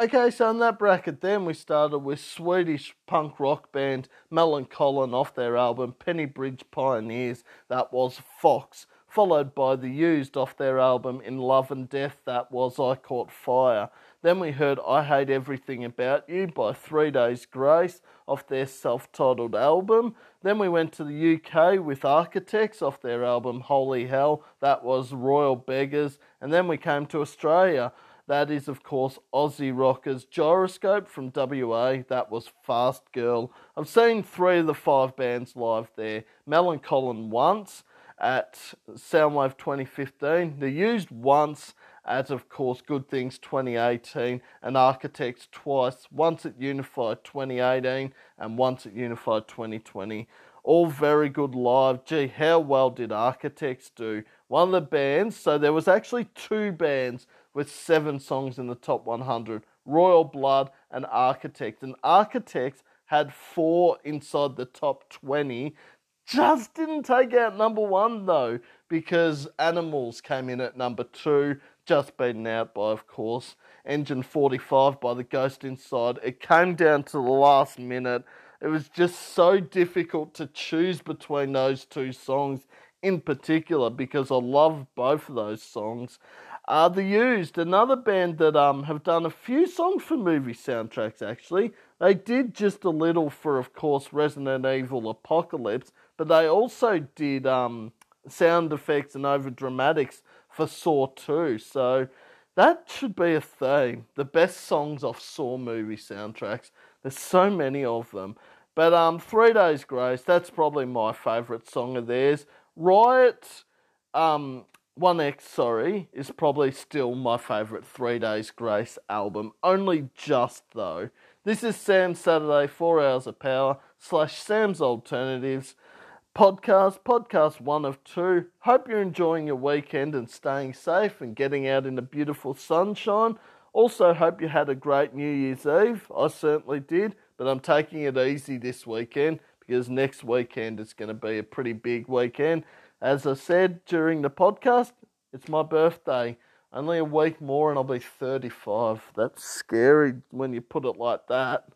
Okay, so in that bracket, then we started with Swedish punk rock band Millencolin off their album Pennybridge Pioneers. That was Fox, followed by The Used off their album In Love and Death. That was I Caught Fire. Then we heard I Hate Everything About You by Three Days Grace off their self titled album. Then we went to the UK with Architects off their album Holy Hell. That was Royal Beggars. And then we came to Australia that is, of course, Aussie Rockers Gyroscope from WA. That was Fast Girl. I've seen three of the five bands live there. Millencolin once at Soundwave 2015. The Used once at, of course, Good Things 2018 and Architects twice. Once at Unified 2018 and once at Unified 2020. All very good live. Gee, how well did Architects do? One of the bands, so there was actually two bands with seven songs in the top 100 Royal Blood and Architects. And Architects had four inside the top 20. Just didn't take out number one though, because Animals came in at number two, just beaten out by, of course, Engine 45 by The Ghost Inside. It came down to the last minute. It was just so difficult to choose between those two songs in particular because I love both of those songs are The Used, another band that um have done a few songs for movie soundtracks actually. They did just a little for, of course, Resident Evil Apocalypse, but they also did um sound effects and over dramatics for Saw 2. So that should be a theme. The best songs off Saw movie soundtracks. There's so many of them. But um, Three Days Grace, that's probably my favourite song of theirs. Riot, um, 1X, sorry, is probably still my favourite Three Days Grace album. Only just though. This is Sam's Saturday, 4 Hours of Power, slash Sam's Alternatives podcast, podcast one of two. Hope you're enjoying your weekend and staying safe and getting out in the beautiful sunshine. Also, hope you had a great New Year's Eve. I certainly did, but I'm taking it easy this weekend because next weekend is going to be a pretty big weekend. As I said during the podcast, it's my birthday. Only a week more and I'll be 35. That's scary when you put it like that.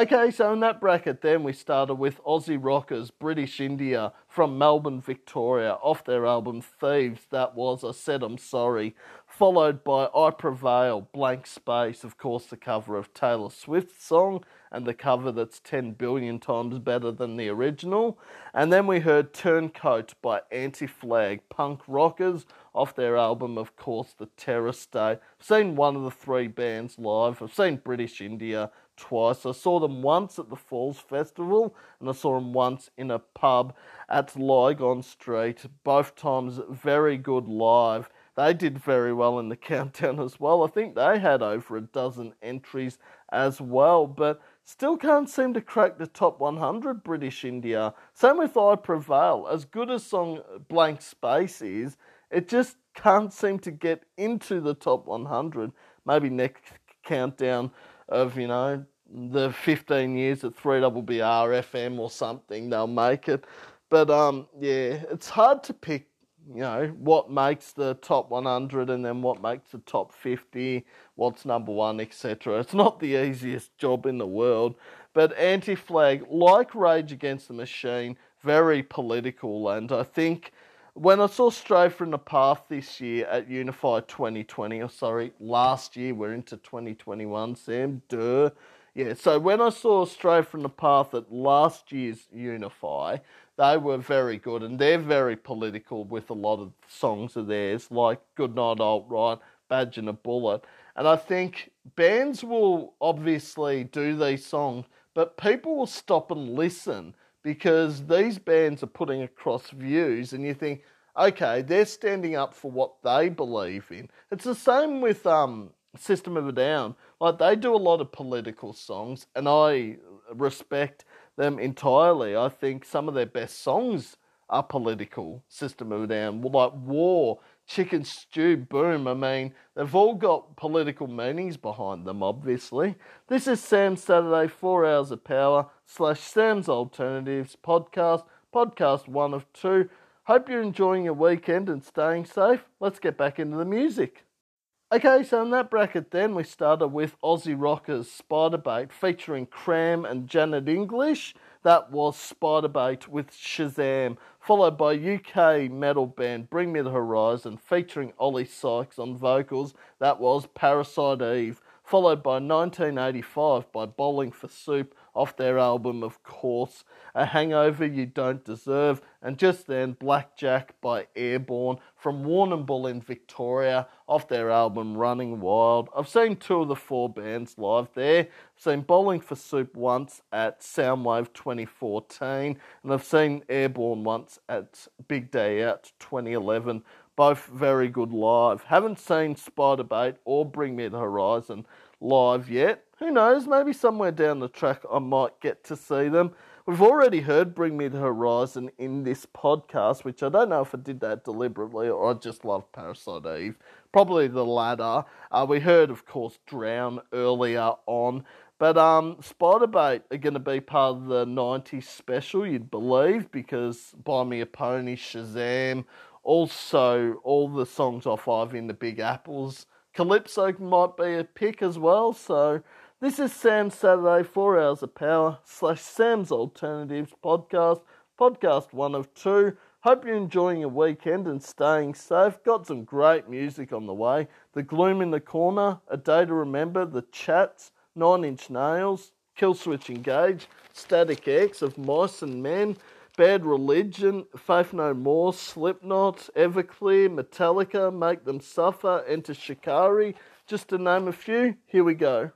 Okay, so in that bracket, then we started with Aussie Rockers British India from Melbourne, Victoria, off their album Thieves. That was I Said I'm Sorry. Followed by I Prevail, Blank Space, of course, the cover of Taylor Swift's song and the cover that's 10 billion times better than the original. And then we heard Turncoat by Anti Flag Punk Rockers off their album, of course, The Terror State. I've seen one of the three bands live. I've seen British India twice. I saw them once at the Falls Festival and I saw them once in a pub at Lygon Street. Both times very good live. They did very well in the countdown as well. I think they had over a dozen entries as well. But Still can't seem to crack the top 100 British India. Same with I Prevail. As good as song uh, Blank Space is, it just can't seem to get into the top 100. Maybe next countdown of, you know, the 15 years at 3BBR FM or something, they'll make it. But um, yeah, it's hard to pick you know, what makes the top 100 and then what makes the top 50, what's number one, etc. It's not the easiest job in the world, but Anti Flag, like Rage Against the Machine, very political. And I think when I saw Stray from the Path this year at Unify 2020, or sorry, last year, we're into 2021, Sam, duh. Yeah, so when I saw Stray from the Path at last year's Unify, they were very good and they're very political with a lot of songs of theirs, like Goodnight Alt Right, Badge and a Bullet. And I think bands will obviously do these songs, but people will stop and listen because these bands are putting across views, and you think, okay, they're standing up for what they believe in. It's the same with um, System of a Down. Like they do a lot of political songs, and I respect them entirely. I think some of their best songs are political. System of a Down, like War, Chicken Stew, Boom. I mean, they've all got political meanings behind them. Obviously, this is Sam's Saturday Four Hours of Power slash Sam's Alternatives podcast, podcast one of two. Hope you're enjoying your weekend and staying safe. Let's get back into the music. Okay, so in that bracket, then we started with Aussie Rockers Spiderbait featuring Kram and Janet English. That was Spiderbait with Shazam, followed by UK metal band Bring Me the Horizon featuring Oli Sykes on vocals. That was Parasite Eve, followed by 1985 by Bowling for Soup off their album, of course, A Hangover You Don't Deserve, and just then Blackjack by Airborne from Warrnambool in Victoria off their album Running Wild. I've seen two of the four bands live there. I've seen Bowling for Soup once at Soundwave 2014, and I've seen Airborne once at Big Day Out 2011 both very good live. Haven't seen Spiderbait or Bring Me the Horizon live yet. Who knows, maybe somewhere down the track I might get to see them. We've already heard Bring Me the Horizon in this podcast, which I don't know if I did that deliberately or I just love Parasite Eve. Probably the latter. Uh, we heard, of course, Drown earlier on. But um, Spiderbait are going to be part of the 90s special, you'd believe, because Buy Me a Pony, Shazam, also all the songs off Ivy and the Big Apples Calypso might be a pick as well. So this is Sam's Saturday, four hours of power slash Sam's Alternatives podcast, podcast one of two. Hope you're enjoying your weekend and staying safe. Got some great music on the way. The Gloom in the Corner, A Day to Remember, The Chats, Nine Inch Nails, Killswitch Engage, Static X of Mice and Men. Bad Religion, Faith No More, Slipknot, Everclear, Metallica, Make Them Suffer, Enter Shikari, just to name a few. Here we go.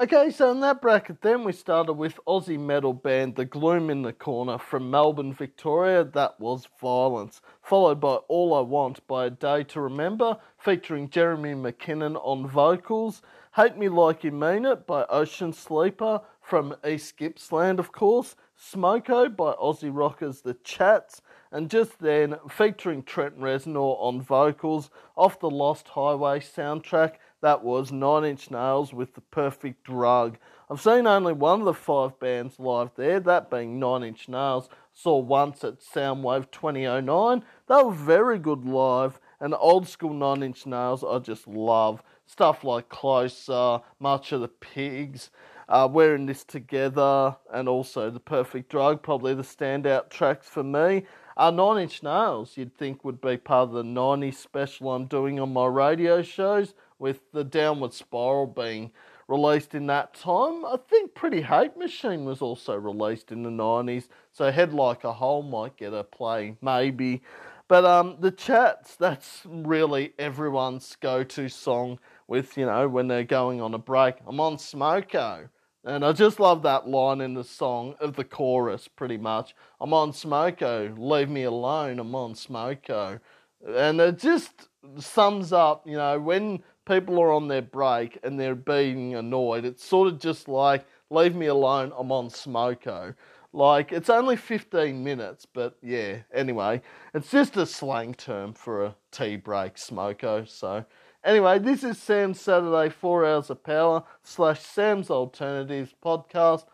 Okay, so in that bracket, then we started with Aussie metal band The Gloom in the Corner from Melbourne, Victoria. That was Violence, followed by All I Want by A Day to Remember, featuring Jeremy McKinnon on vocals. Hate Me Like You Mean It by Ocean Sleeper from East Gippsland, of course. Smoko by Aussie Rockers The Chats, and just then featuring Trent Reznor on vocals off the Lost Highway soundtrack. That was Nine Inch Nails with The Perfect Drug. I've seen only one of the five bands live there, that being Nine Inch Nails. Saw once at Soundwave 2009. They were very good live, and old school Nine Inch Nails I just love. Stuff like Closer, March of the Pigs, uh, We're in This Together, and also the perfect drug, probably the standout tracks for me. Uh, Nine Inch Nails, you'd think would be part of the 90s special I'm doing on my radio shows, with the Downward Spiral being released in that time. I think Pretty Hate Machine was also released in the 90s, so Head Like a Hole might get a play, maybe. But um, the chats, that's really everyone's go to song with, you know, when they're going on a break. I'm on Smoko. And I just love that line in the song of the chorus, pretty much. I'm on Smoko, leave me alone, I'm on Smoko. And it just sums up, you know, when people are on their break and they're being annoyed, it's sort of just like, leave me alone, I'm on Smoko. Like, it's only 15 minutes, but yeah, anyway, it's just a slang term for a tea break, Smoko, so. Anyway, this is Sam's Saturday 4 Hours of Power slash Sam's Alternatives podcast.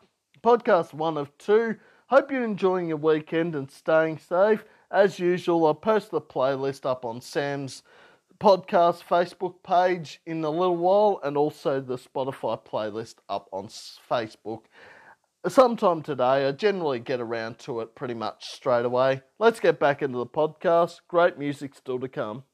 Podcast one of two. Hope you're enjoying your weekend and staying safe. As usual, I'll post the playlist up on Sam's podcast Facebook page in a little while and also the Spotify playlist up on Facebook. Sometime today, I generally get around to it pretty much straight away. Let's get back into the podcast. Great music still to come.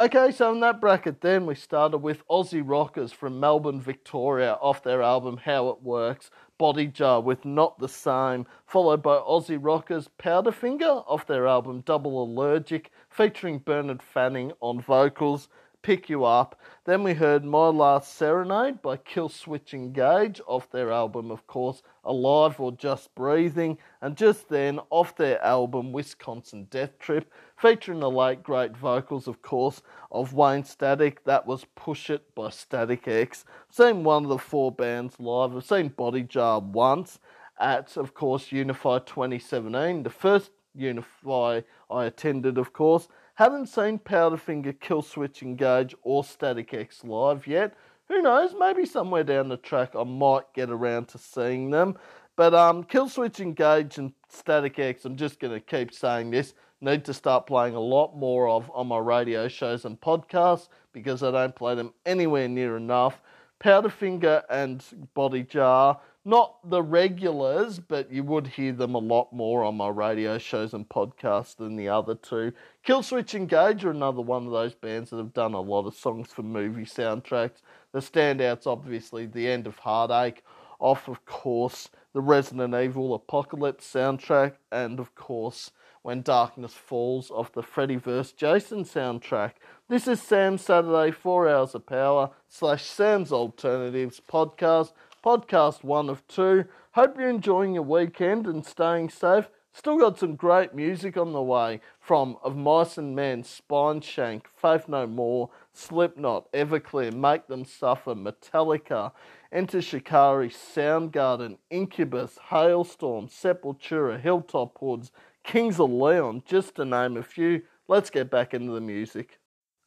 Okay, so in that bracket, then we started with Aussie Rockers from Melbourne, Victoria, off their album How It Works, Bodyjar with Not the Same, followed by Aussie Rockers Powderfinger off their album Double Allergic, featuring Bernard Fanning on vocals. Pick You Up. Then we heard My Last Serenade by Killswitch Engage off their album, of course, Alive or Just Breathing. And just then, off their album, Wisconsin Death Trip, featuring the late great vocals, of course, of Wayne Static. That was Push It by Static X. seen one of the four bands live. I've seen Bodyjar once at, of course, Unify 2017, the first Unify I attended, of course. Haven't seen Powderfinger, Killswitch Engage, or Static X live yet. Who knows? Maybe somewhere down the track I might get around to seeing them. But um, Killswitch Engage and Static X, I'm just going to keep saying this, need to start playing a lot more of on my radio shows and podcasts because I don't play them anywhere near enough. Powderfinger and Bodyjar not the regulars, but you would hear them a lot more on my radio shows and podcasts than the other two. Killswitch Engage are another one of those bands that have done a lot of songs for movie soundtracks. The standouts, obviously, The End of Heartache, off, of course, the Resident Evil Apocalypse soundtrack, and, of course, When Darkness Falls off the Freddy vs. Jason soundtrack. This is Sam's Saturday 4 Hours of Power slash Sam's Alternatives podcast podcast one of two. Hope you're enjoying your weekend and staying safe. Still got some great music on the way from Of Mice and Men, Spineshank, Faith No More, Slipknot, Everclear, Make Them Suffer, Metallica, Enter Shikari, Soundgarden, Incubus, Halestorm, Sepultura, Hilltop Hoods, Kings of Leon, just to name a few. Let's get back into the music.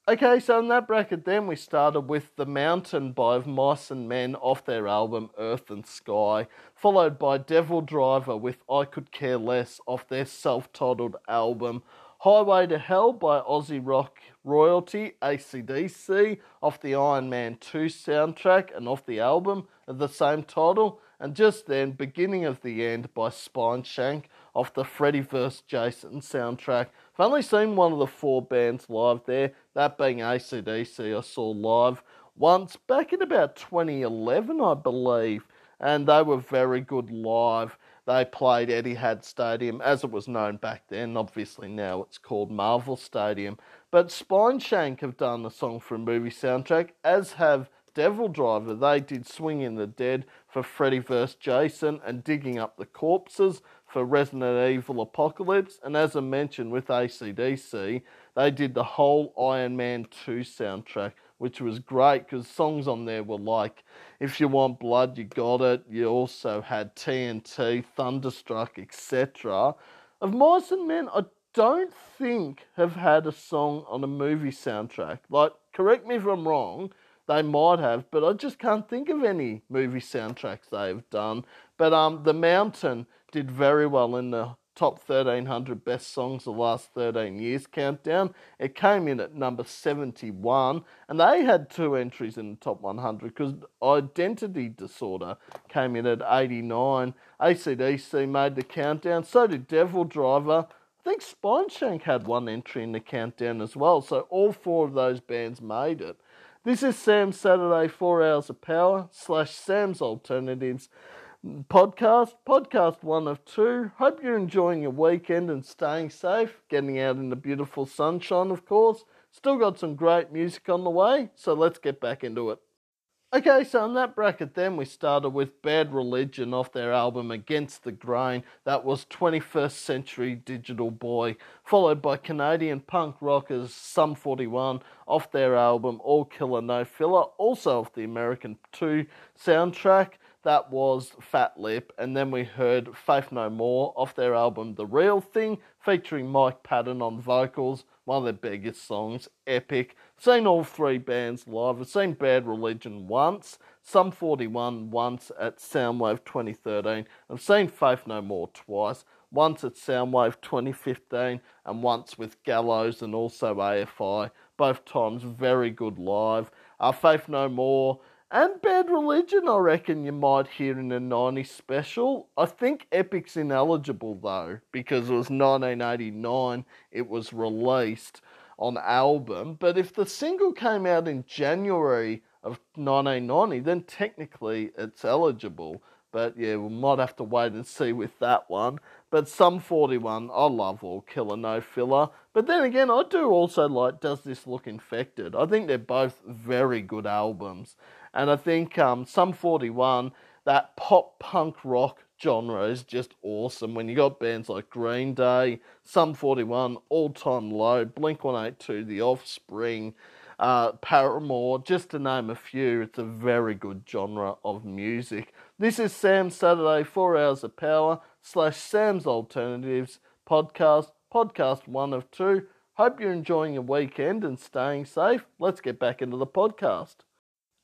Okay, so in that bracket, then we started with The Mountain by Mice and Men off their album Earth and Sky, followed by Devil Driver with I Could Care Less off their self titled album, Highway to Hell by Aussie Rock Royalty ACDC off the Iron Man 2 soundtrack and off the album of the same title, and just then Beginning of the End by Spineshank off the Freddy vs. Jason soundtrack. I've only seen one of the four bands live there, that being ACDC, I saw live once back in about 2011, I believe, and they were very good live. They played Etihad Stadium, as it was known back then. Obviously, now it's called Marvel Stadium. But Spineshank have done a song for a movie soundtrack, as have Devil Driver. They did Swinging the Dead for Freddy vs. Jason and Digging Up the Corpses for Resident Evil Apocalypse, and as I mentioned with ACDC, they did the whole Iron Man 2 soundtrack, which was great because songs on there were like If You Want Blood, You Got It. You also had TNT, Thunderstruck, etc. Of Mice and Men, I don't think have had a song on a movie soundtrack. Like, correct me if I'm wrong, they might have, but I just can't think of any movie soundtracks they've done. But um, The Mountain did very well in the top 1300 best songs of the last 13 years countdown. It came in at number 71, and they had two entries in the top 100 because Identity Disorder came in at 89. ACDC made the countdown, so did Devil Driver. I think Spineshank had one entry in the countdown as well, so all four of those bands made it. This is Sam's Saturday 4 Hours of Power slash Sam's Alternatives podcast, podcast one of two. Hope you're enjoying your weekend and staying safe, getting out in the beautiful sunshine, of course. Still got some great music on the way, so let's get back into it. Okay, so in that bracket, then we started with Bad Religion off their album Against the Grain. That was 21st Century Digital Boy, followed by Canadian punk rockers Sum 41 off their album All Killer No Filler, also off the American 2 soundtrack that was Fat Lip, and then we heard Faith No More off their album The Real Thing, featuring Mike Patton on vocals, one of their biggest songs, epic. Seen all three bands live. I've seen Bad Religion once, Sum 41 once at Soundwave 2013. I've seen Faith No More twice, once at Soundwave 2015 and once with Gallows and also AFI. Both times very good live. Uh, Faith No More and Bad Religion, I reckon you might hear in a 90 special. I think Epic's ineligible though, because it was 1989 it was released on album. But if the single came out in January of 1990, then technically it's eligible. But yeah, we might have to wait and see with that one. But some 41, I love all killer no filler. But then again, I do also like Does This Look Infected? I think they're both very good albums. And I think um, Sum 41, that pop punk rock genre is just awesome. When you got bands like Green Day, Sum 41, All Time Low, Blink 182, The Offspring, uh, Paramore, just to name a few, it's a very good genre of music. This is Sam's Saturday, 4 Hours of Power, slash Sam's Alternatives podcast, podcast one of two. Hope you're enjoying your weekend and staying safe. Let's get back into the podcast.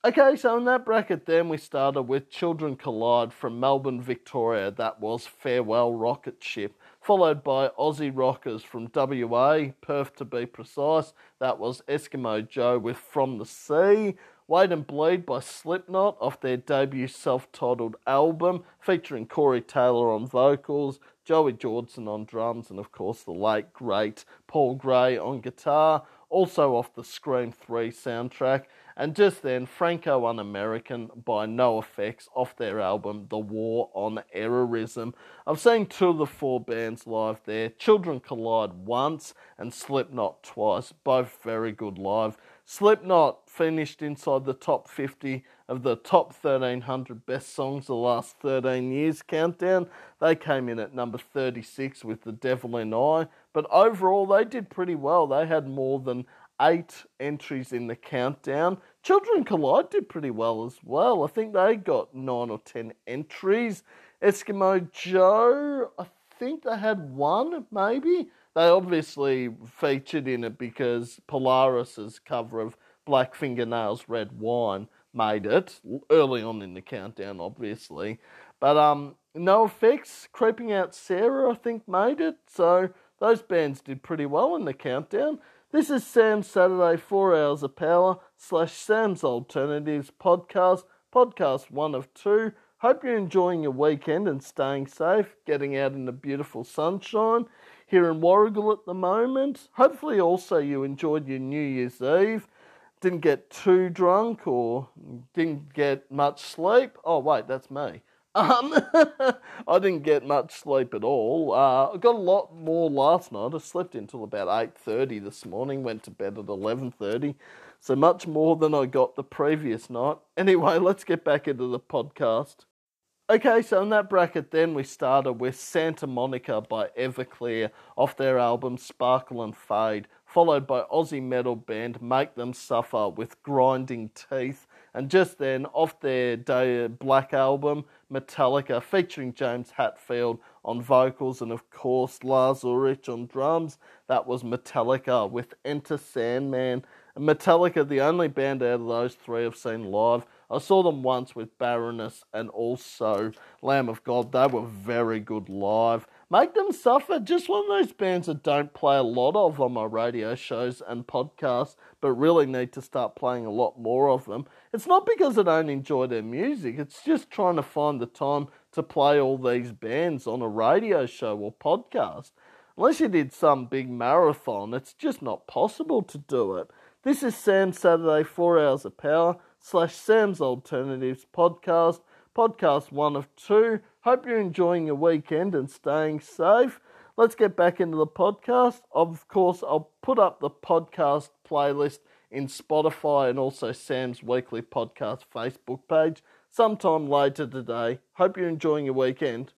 Okay, so in that bracket, then we started with Children Collide from Melbourne, Victoria. That was Farewell Rocket Ship, followed by Aussie Rockers from WA, Perth to be precise. That was Eskimo Joe with From the Sea. Wait and Bleed by Slipknot off their debut self titled album, featuring Corey Taylor on vocals, Joey Jordison on drums, and of course the late great Paul Gray on guitar, also off the Scream 3 soundtrack. And just then, Franco Un American by NOFX off their album The War on Errorism. I've seen two of the four bands live there Children Collide once and Slipknot twice, both very good live. Slipknot finished inside the top 50 of the top 1300 best songs the last 13 years countdown. They came in at number 36 with The Devil in I, but overall they did pretty well. They had more than eight entries in the countdown. Children Collide did pretty well as well. I think they got nine or ten entries. Eskimo Joe, I think they had one, maybe. They obviously featured in it because Polaris's cover of Black Fingernails Red Wine made it early on in the countdown, obviously. But um, NOFX. Creeping Out Sarah, I think made it. So those bands did pretty well in the countdown. This is Sam's Saturday 4 Hours of Power slash Sam's Alternatives podcast, podcast one of two. Hope you're enjoying your weekend and staying safe, getting out in the beautiful sunshine here in Warragul at the moment. Hopefully, also, you enjoyed your New Year's Eve. Didn't get too drunk or didn't get much sleep. Oh, wait, that's me. Um, I didn't get much sleep at all. Uh, I got a lot more last night. I slept until about eight thirty this morning. Went to bed at eleven thirty, so much more than I got the previous night. Anyway, let's get back into the podcast. Okay, so in that bracket, then we started with Santa Monica by Everclear off their album Sparkle and Fade, followed by Aussie metal band Make Them Suffer with Grinding Teeth, and just then off their Day uh, Black album Metallica featuring James Hetfield on vocals and of course Lars Ulrich on drums. That was Metallica with Enter Sandman. And Metallica, the only band out of those three I've seen live. I saw them once with Baroness and also Lamb of God. They were very good live. Make Them Suffer, just one of those bands that don't play a lot of on my radio shows and podcasts, but really need to start playing a lot more of them. It's not because I don't enjoy their music, it's just trying to find the time to play all these bands on a radio show or podcast. Unless you did some big marathon, it's just not possible to do it. This is Sam's Saturday 4 Hours of Power slash Sam's Alternatives podcast, podcast one of two. Hope you're enjoying your weekend and staying safe. Let's get back into the podcast. Of course, I'll put up the podcast playlist in Spotify and also Sam's Weekly Podcast Facebook page sometime later today. Hope you're enjoying your weekend.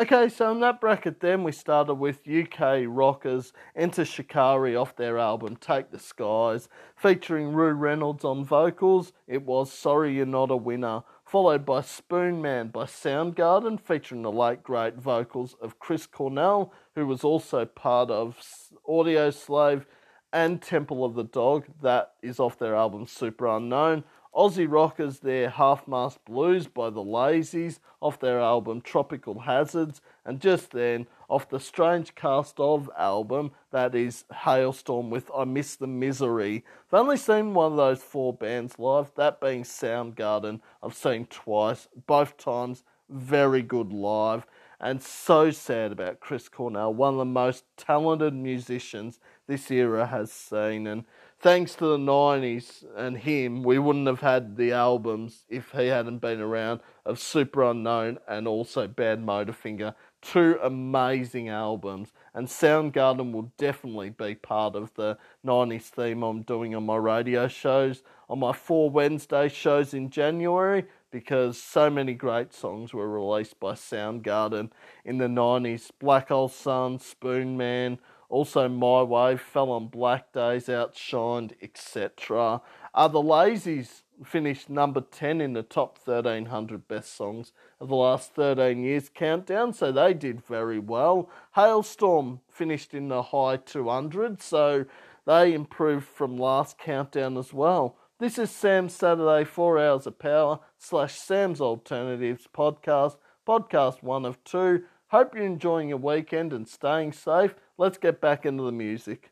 Okay, so in that bracket, then we started with UK rockers Enter Shikari off their album Take the Skies, featuring Rou Reynolds on vocals. It was Sorry You're Not a Winner, followed by Spoonman by Soundgarden, featuring the late great vocals of Chris Cornell, who was also part of Audioslave and Temple of the Dog. That is off their album Superunknown. Aussie Rockers, their Half Mast Blues by the Lazys, off their album Tropical Hazards, and just then off the Strange Case Of album, that is Halestorm with I Miss the Misery. I've only seen one of those four bands live, that being Soundgarden, I've seen twice, both times very good live, and so sad about Chris Cornell, one of the most talented musicians this era has seen. And thanks to the 90s and him, we wouldn't have had the albums if he hadn't been around of Superunknown and also Badmotorfinger two amazing albums, and Soundgarden will definitely be part of the 90s theme I'm doing on my radio shows, on my four Wednesday shows in January, because so many great songs were released by Soundgarden in the 90s Black Hole Sun, Spoonman, also My Way, Fell on Black Days, Outshined, etc. Are the Lazys finished number 10 in the top 1300 best songs of the last 13 years countdown, so they did very well. Halestorm finished in the high 200, so they improved from last countdown as well. This is Sam's Saturday 4 Hours of Power slash Sam's Alternatives podcast, podcast one of two. Hope you're enjoying your weekend and staying safe. Let's get back into the music.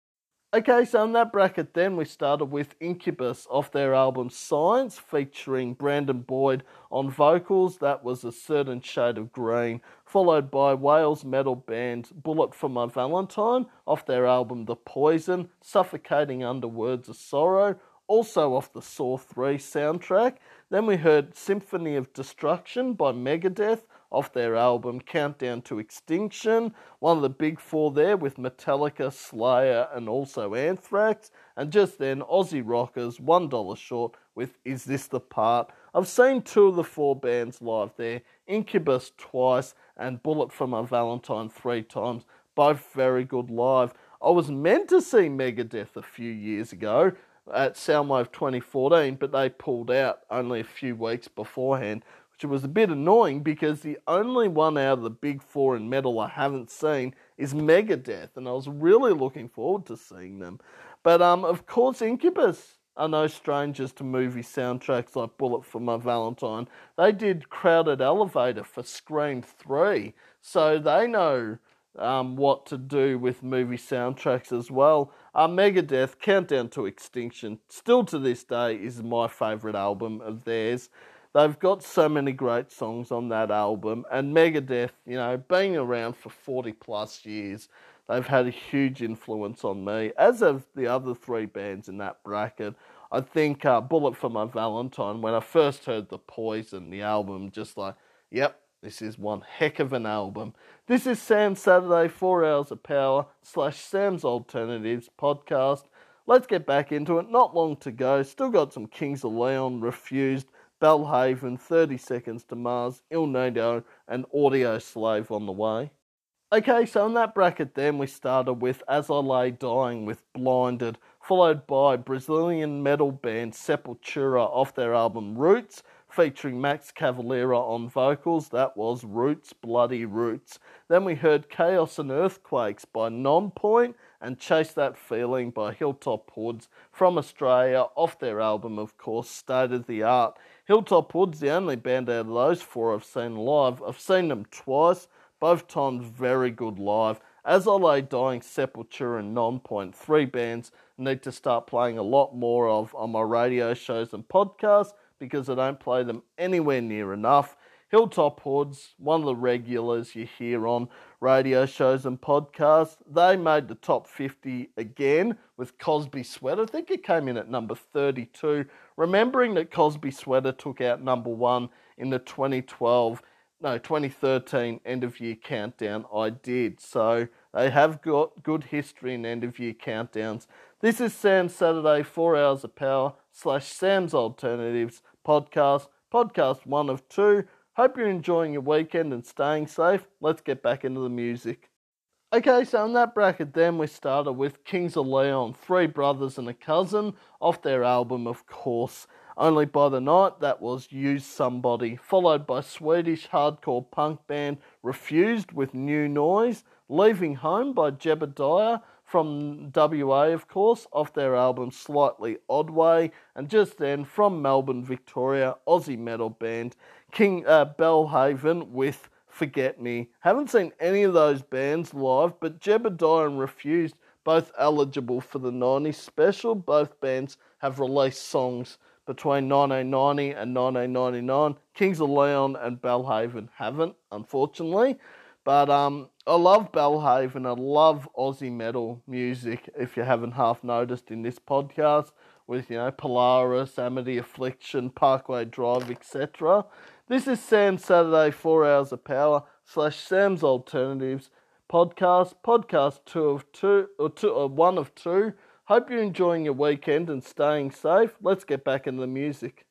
Okay, so in that bracket, then we started with Incubus off their album Science, featuring Brandon Boyd on vocals. That was a certain shade of green, followed by Wales metal band Bullet for My Valentine off their album The Poison, Suffocating Under Words of Sorrow, also off the Saw 3 soundtrack. Then we heard Symphony of Destruction by Megadeth off their album Countdown to Extinction. One of the big four there with Metallica, Slayer, and also Anthrax. And just then, Aussie Rockers, One Dollar Short with Is This the Part? I've seen two of the four bands live there Incubus twice and Bullet for My Valentine three times. Both very good live. I was meant to see Megadeth a few years ago at Soundwave 2014, but they pulled out only a few weeks beforehand which was a bit annoying because the only one out of the big four in metal I haven't seen is Megadeth, and I was really looking forward to seeing them. But um, of course, Incubus are no strangers to movie soundtracks like Bullet for My Valentine. They did Crowded Elevator for Scream 3, so they know um, what to do with movie soundtracks as well. Uh, Megadeth, Countdown to Extinction, still to this day is my favourite album of theirs. They've got so many great songs on that album, and Megadeth, you know, being around for 40 plus years, they've had a huge influence on me, as have the other three bands in that bracket. I think uh, Bullet for My Valentine, when I first heard The Poison, the album, just like, yep, this is one heck of an album. This is Sam's Saturday, 4 Hours of Power, slash Sam's Alternatives podcast. Let's get back into it. Not long to go. Still got some Kings of Leon Refused. Belle Haven, 30 Seconds to Mars, Ill Niño, and Audioslave on the way. Okay, so in that bracket then we started with As I Lay Dying with Blinded, followed by Brazilian metal band Sepultura off their album Roots, featuring Max Cavalera on vocals. That was Roots, Bloody Roots. Then we heard Chaos and Earthquakes by Nonpoint and Chase That Feeling by Hilltop Hoods from Australia off their album, of course, State of the Art. Hilltop Hood's the only band out of those four I've seen live. I've seen them twice, both times very good live. As I lay dying, Sepultura and Nonpoint, three bands need to start playing a lot more of on my radio shows and podcasts because I don't play them anywhere near enough. Hilltop Hoods, one of the regulars you hear on radio shows and podcasts. They made the top 50 again with Cosby Sweater. I think it came in at number 32. Remembering that Cosby Sweater took out number one in the 2012, no, 2013 end of year countdown, I did. So they have got good history in end of year countdowns. This is Sam's Saturday, 4 Hours of Power slash Sam's Alternatives podcast, podcast one of two. Hope you're enjoying your weekend and staying safe. Let's get back into the music. Okay, so in that bracket, then we started with Kings of Leon, three brothers and a cousin, off their album, of course. Only by the Night, that was Use Somebody, followed by Swedish hardcore punk band Refused with New Noise, Leaving Home by Jebediah from WA, of course, off their album Slightly Odd Way, and just then from Melbourne, Victoria, Aussie metal band King uh, Belle Haven with Forget Me. Haven't seen any of those bands live, but Jebediah and Refused both eligible for the 90s special. Both bands have released songs between 1990 and 1999. Kings of Leon and Belle Haven haven't, unfortunately. But um, I love Belle Haven. I love Aussie metal music, if you haven't half noticed in this podcast, with, you know, Polaris, Amity Affliction, Parkway Drive, etc. This is Sam's Saturday, 4 Hours of Power, slash Sam's Alternatives podcast, podcast two of two, or two, or one of two. Hope you're enjoying your weekend and staying safe. Let's get back into the music.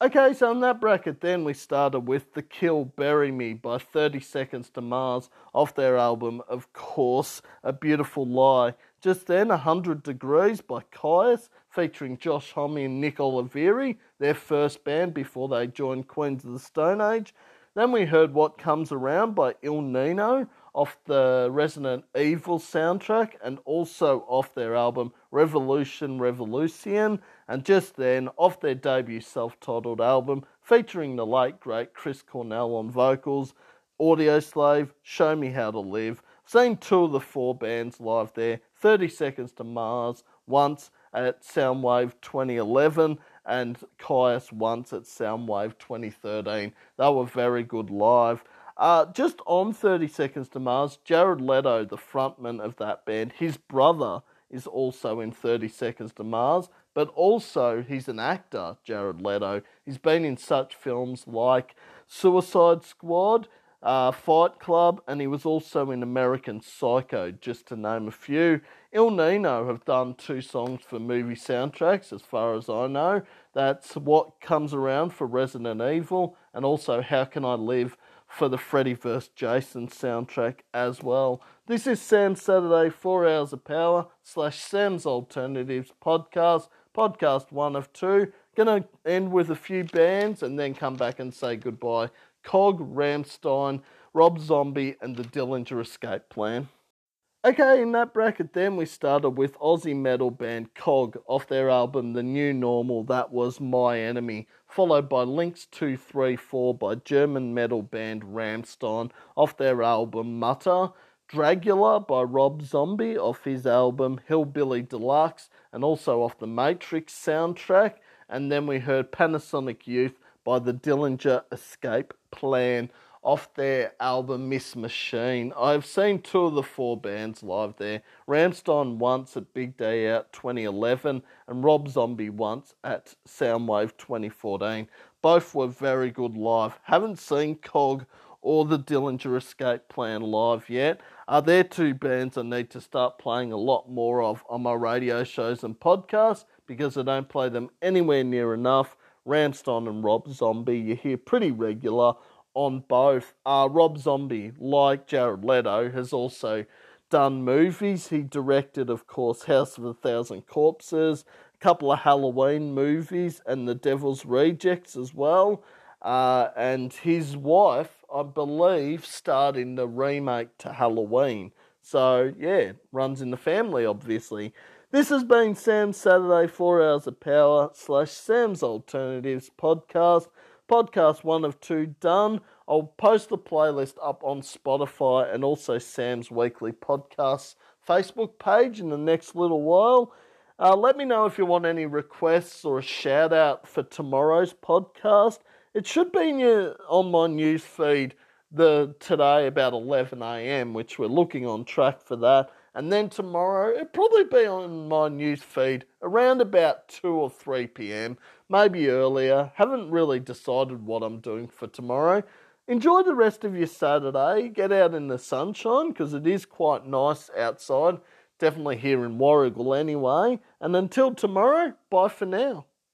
Okay, so in that bracket, then we started with The Kill Bury Me by 30 Seconds to Mars off their album, of course, A Beautiful Lie. Just then, 100 Degrees by Kyuss, featuring Josh Homme and Nick Oliveri, their first band before they joined Queens of the Stone Age. Then we heard What Comes Around by Ill Niño off the Resident Evil soundtrack and also off their album Revolution Revolution, and just then off their debut self titled album featuring the late great Chris Cornell on vocals, Audioslave, Show Me How to Live. Seen two of the four bands live there 30 Seconds to Mars once at Soundwave 2011 and Kyuss once at Soundwave 2013. They were very good live. Uh, just on 30 Seconds to Mars, Jared Leto, the frontman of that band, his brother is also in 30 Seconds to Mars, but also he's an actor, Jared Leto. He's been in such films like Suicide Squad, uh, Fight Club, and he was also in American Psycho, just to name a few. Ill Niño have done two songs for movie soundtracks, as far as I know. That's What Comes Around for Resident Evil, and also How Can I Live for the Freddy vs. Jason soundtrack as well. This is Sam Saturday, 4 Hours of Power, slash Sam's Alternatives podcast, podcast one of two. Gonna end with a few bands and then come back and say goodbye. Cog, Rammstein, Rob Zombie, and the Dillinger Escape Plan. Okay, in that bracket, then we started with Aussie metal band Cog off their album The New Normal, that was My Enemy, followed by Links 234 by German metal band Rammstein off their album Mutter, Dragula by Rob Zombie off his album Hellbilly Deluxe, and also off the Matrix soundtrack, and then we heard Panasonic Youth by the Dillinger Escape Plan off their album Miss Machine. I've seen two of the four bands live there. Rammstein once at Big Day Out 2011 and Rob Zombie once at Soundwave 2014. Both were very good live. Haven't seen Cog or the Dillinger Escape Plan live yet. Uh, Are there two bands I need to start playing a lot more of on my radio shows and podcasts because I don't play them anywhere near enough. Rammstein and Rob Zombie, you hear pretty regular on both. Uh, Rob Zombie, like Jared Leto, has also done movies. He directed, of course, House of a Thousand Corpses, a couple of Halloween movies, and The Devil's Rejects as well. Uh, and his wife, I believe, starred in the remake to Halloween. So, yeah, runs in the family, obviously. This has been Sam's Saturday 4 Hours of Power slash Sam's Alternatives podcast podcast one of two done. I'll post the playlist up on Spotify and also Sam's Weekly Podcasts Facebook page in the next little while. Uh, let me know if you want any requests or a shout out for tomorrow's podcast. It should be your, on my news feed the today about 11 a.m., which we're looking on track for that. And then tomorrow, it'll probably be on my news feed around about 2 or 3 p.m maybe earlier. Haven't really decided what I'm doing for tomorrow. Enjoy the rest of your Saturday. Get out in the sunshine because it is quite nice outside. Definitely here in Warragul anyway. And until tomorrow, bye for now.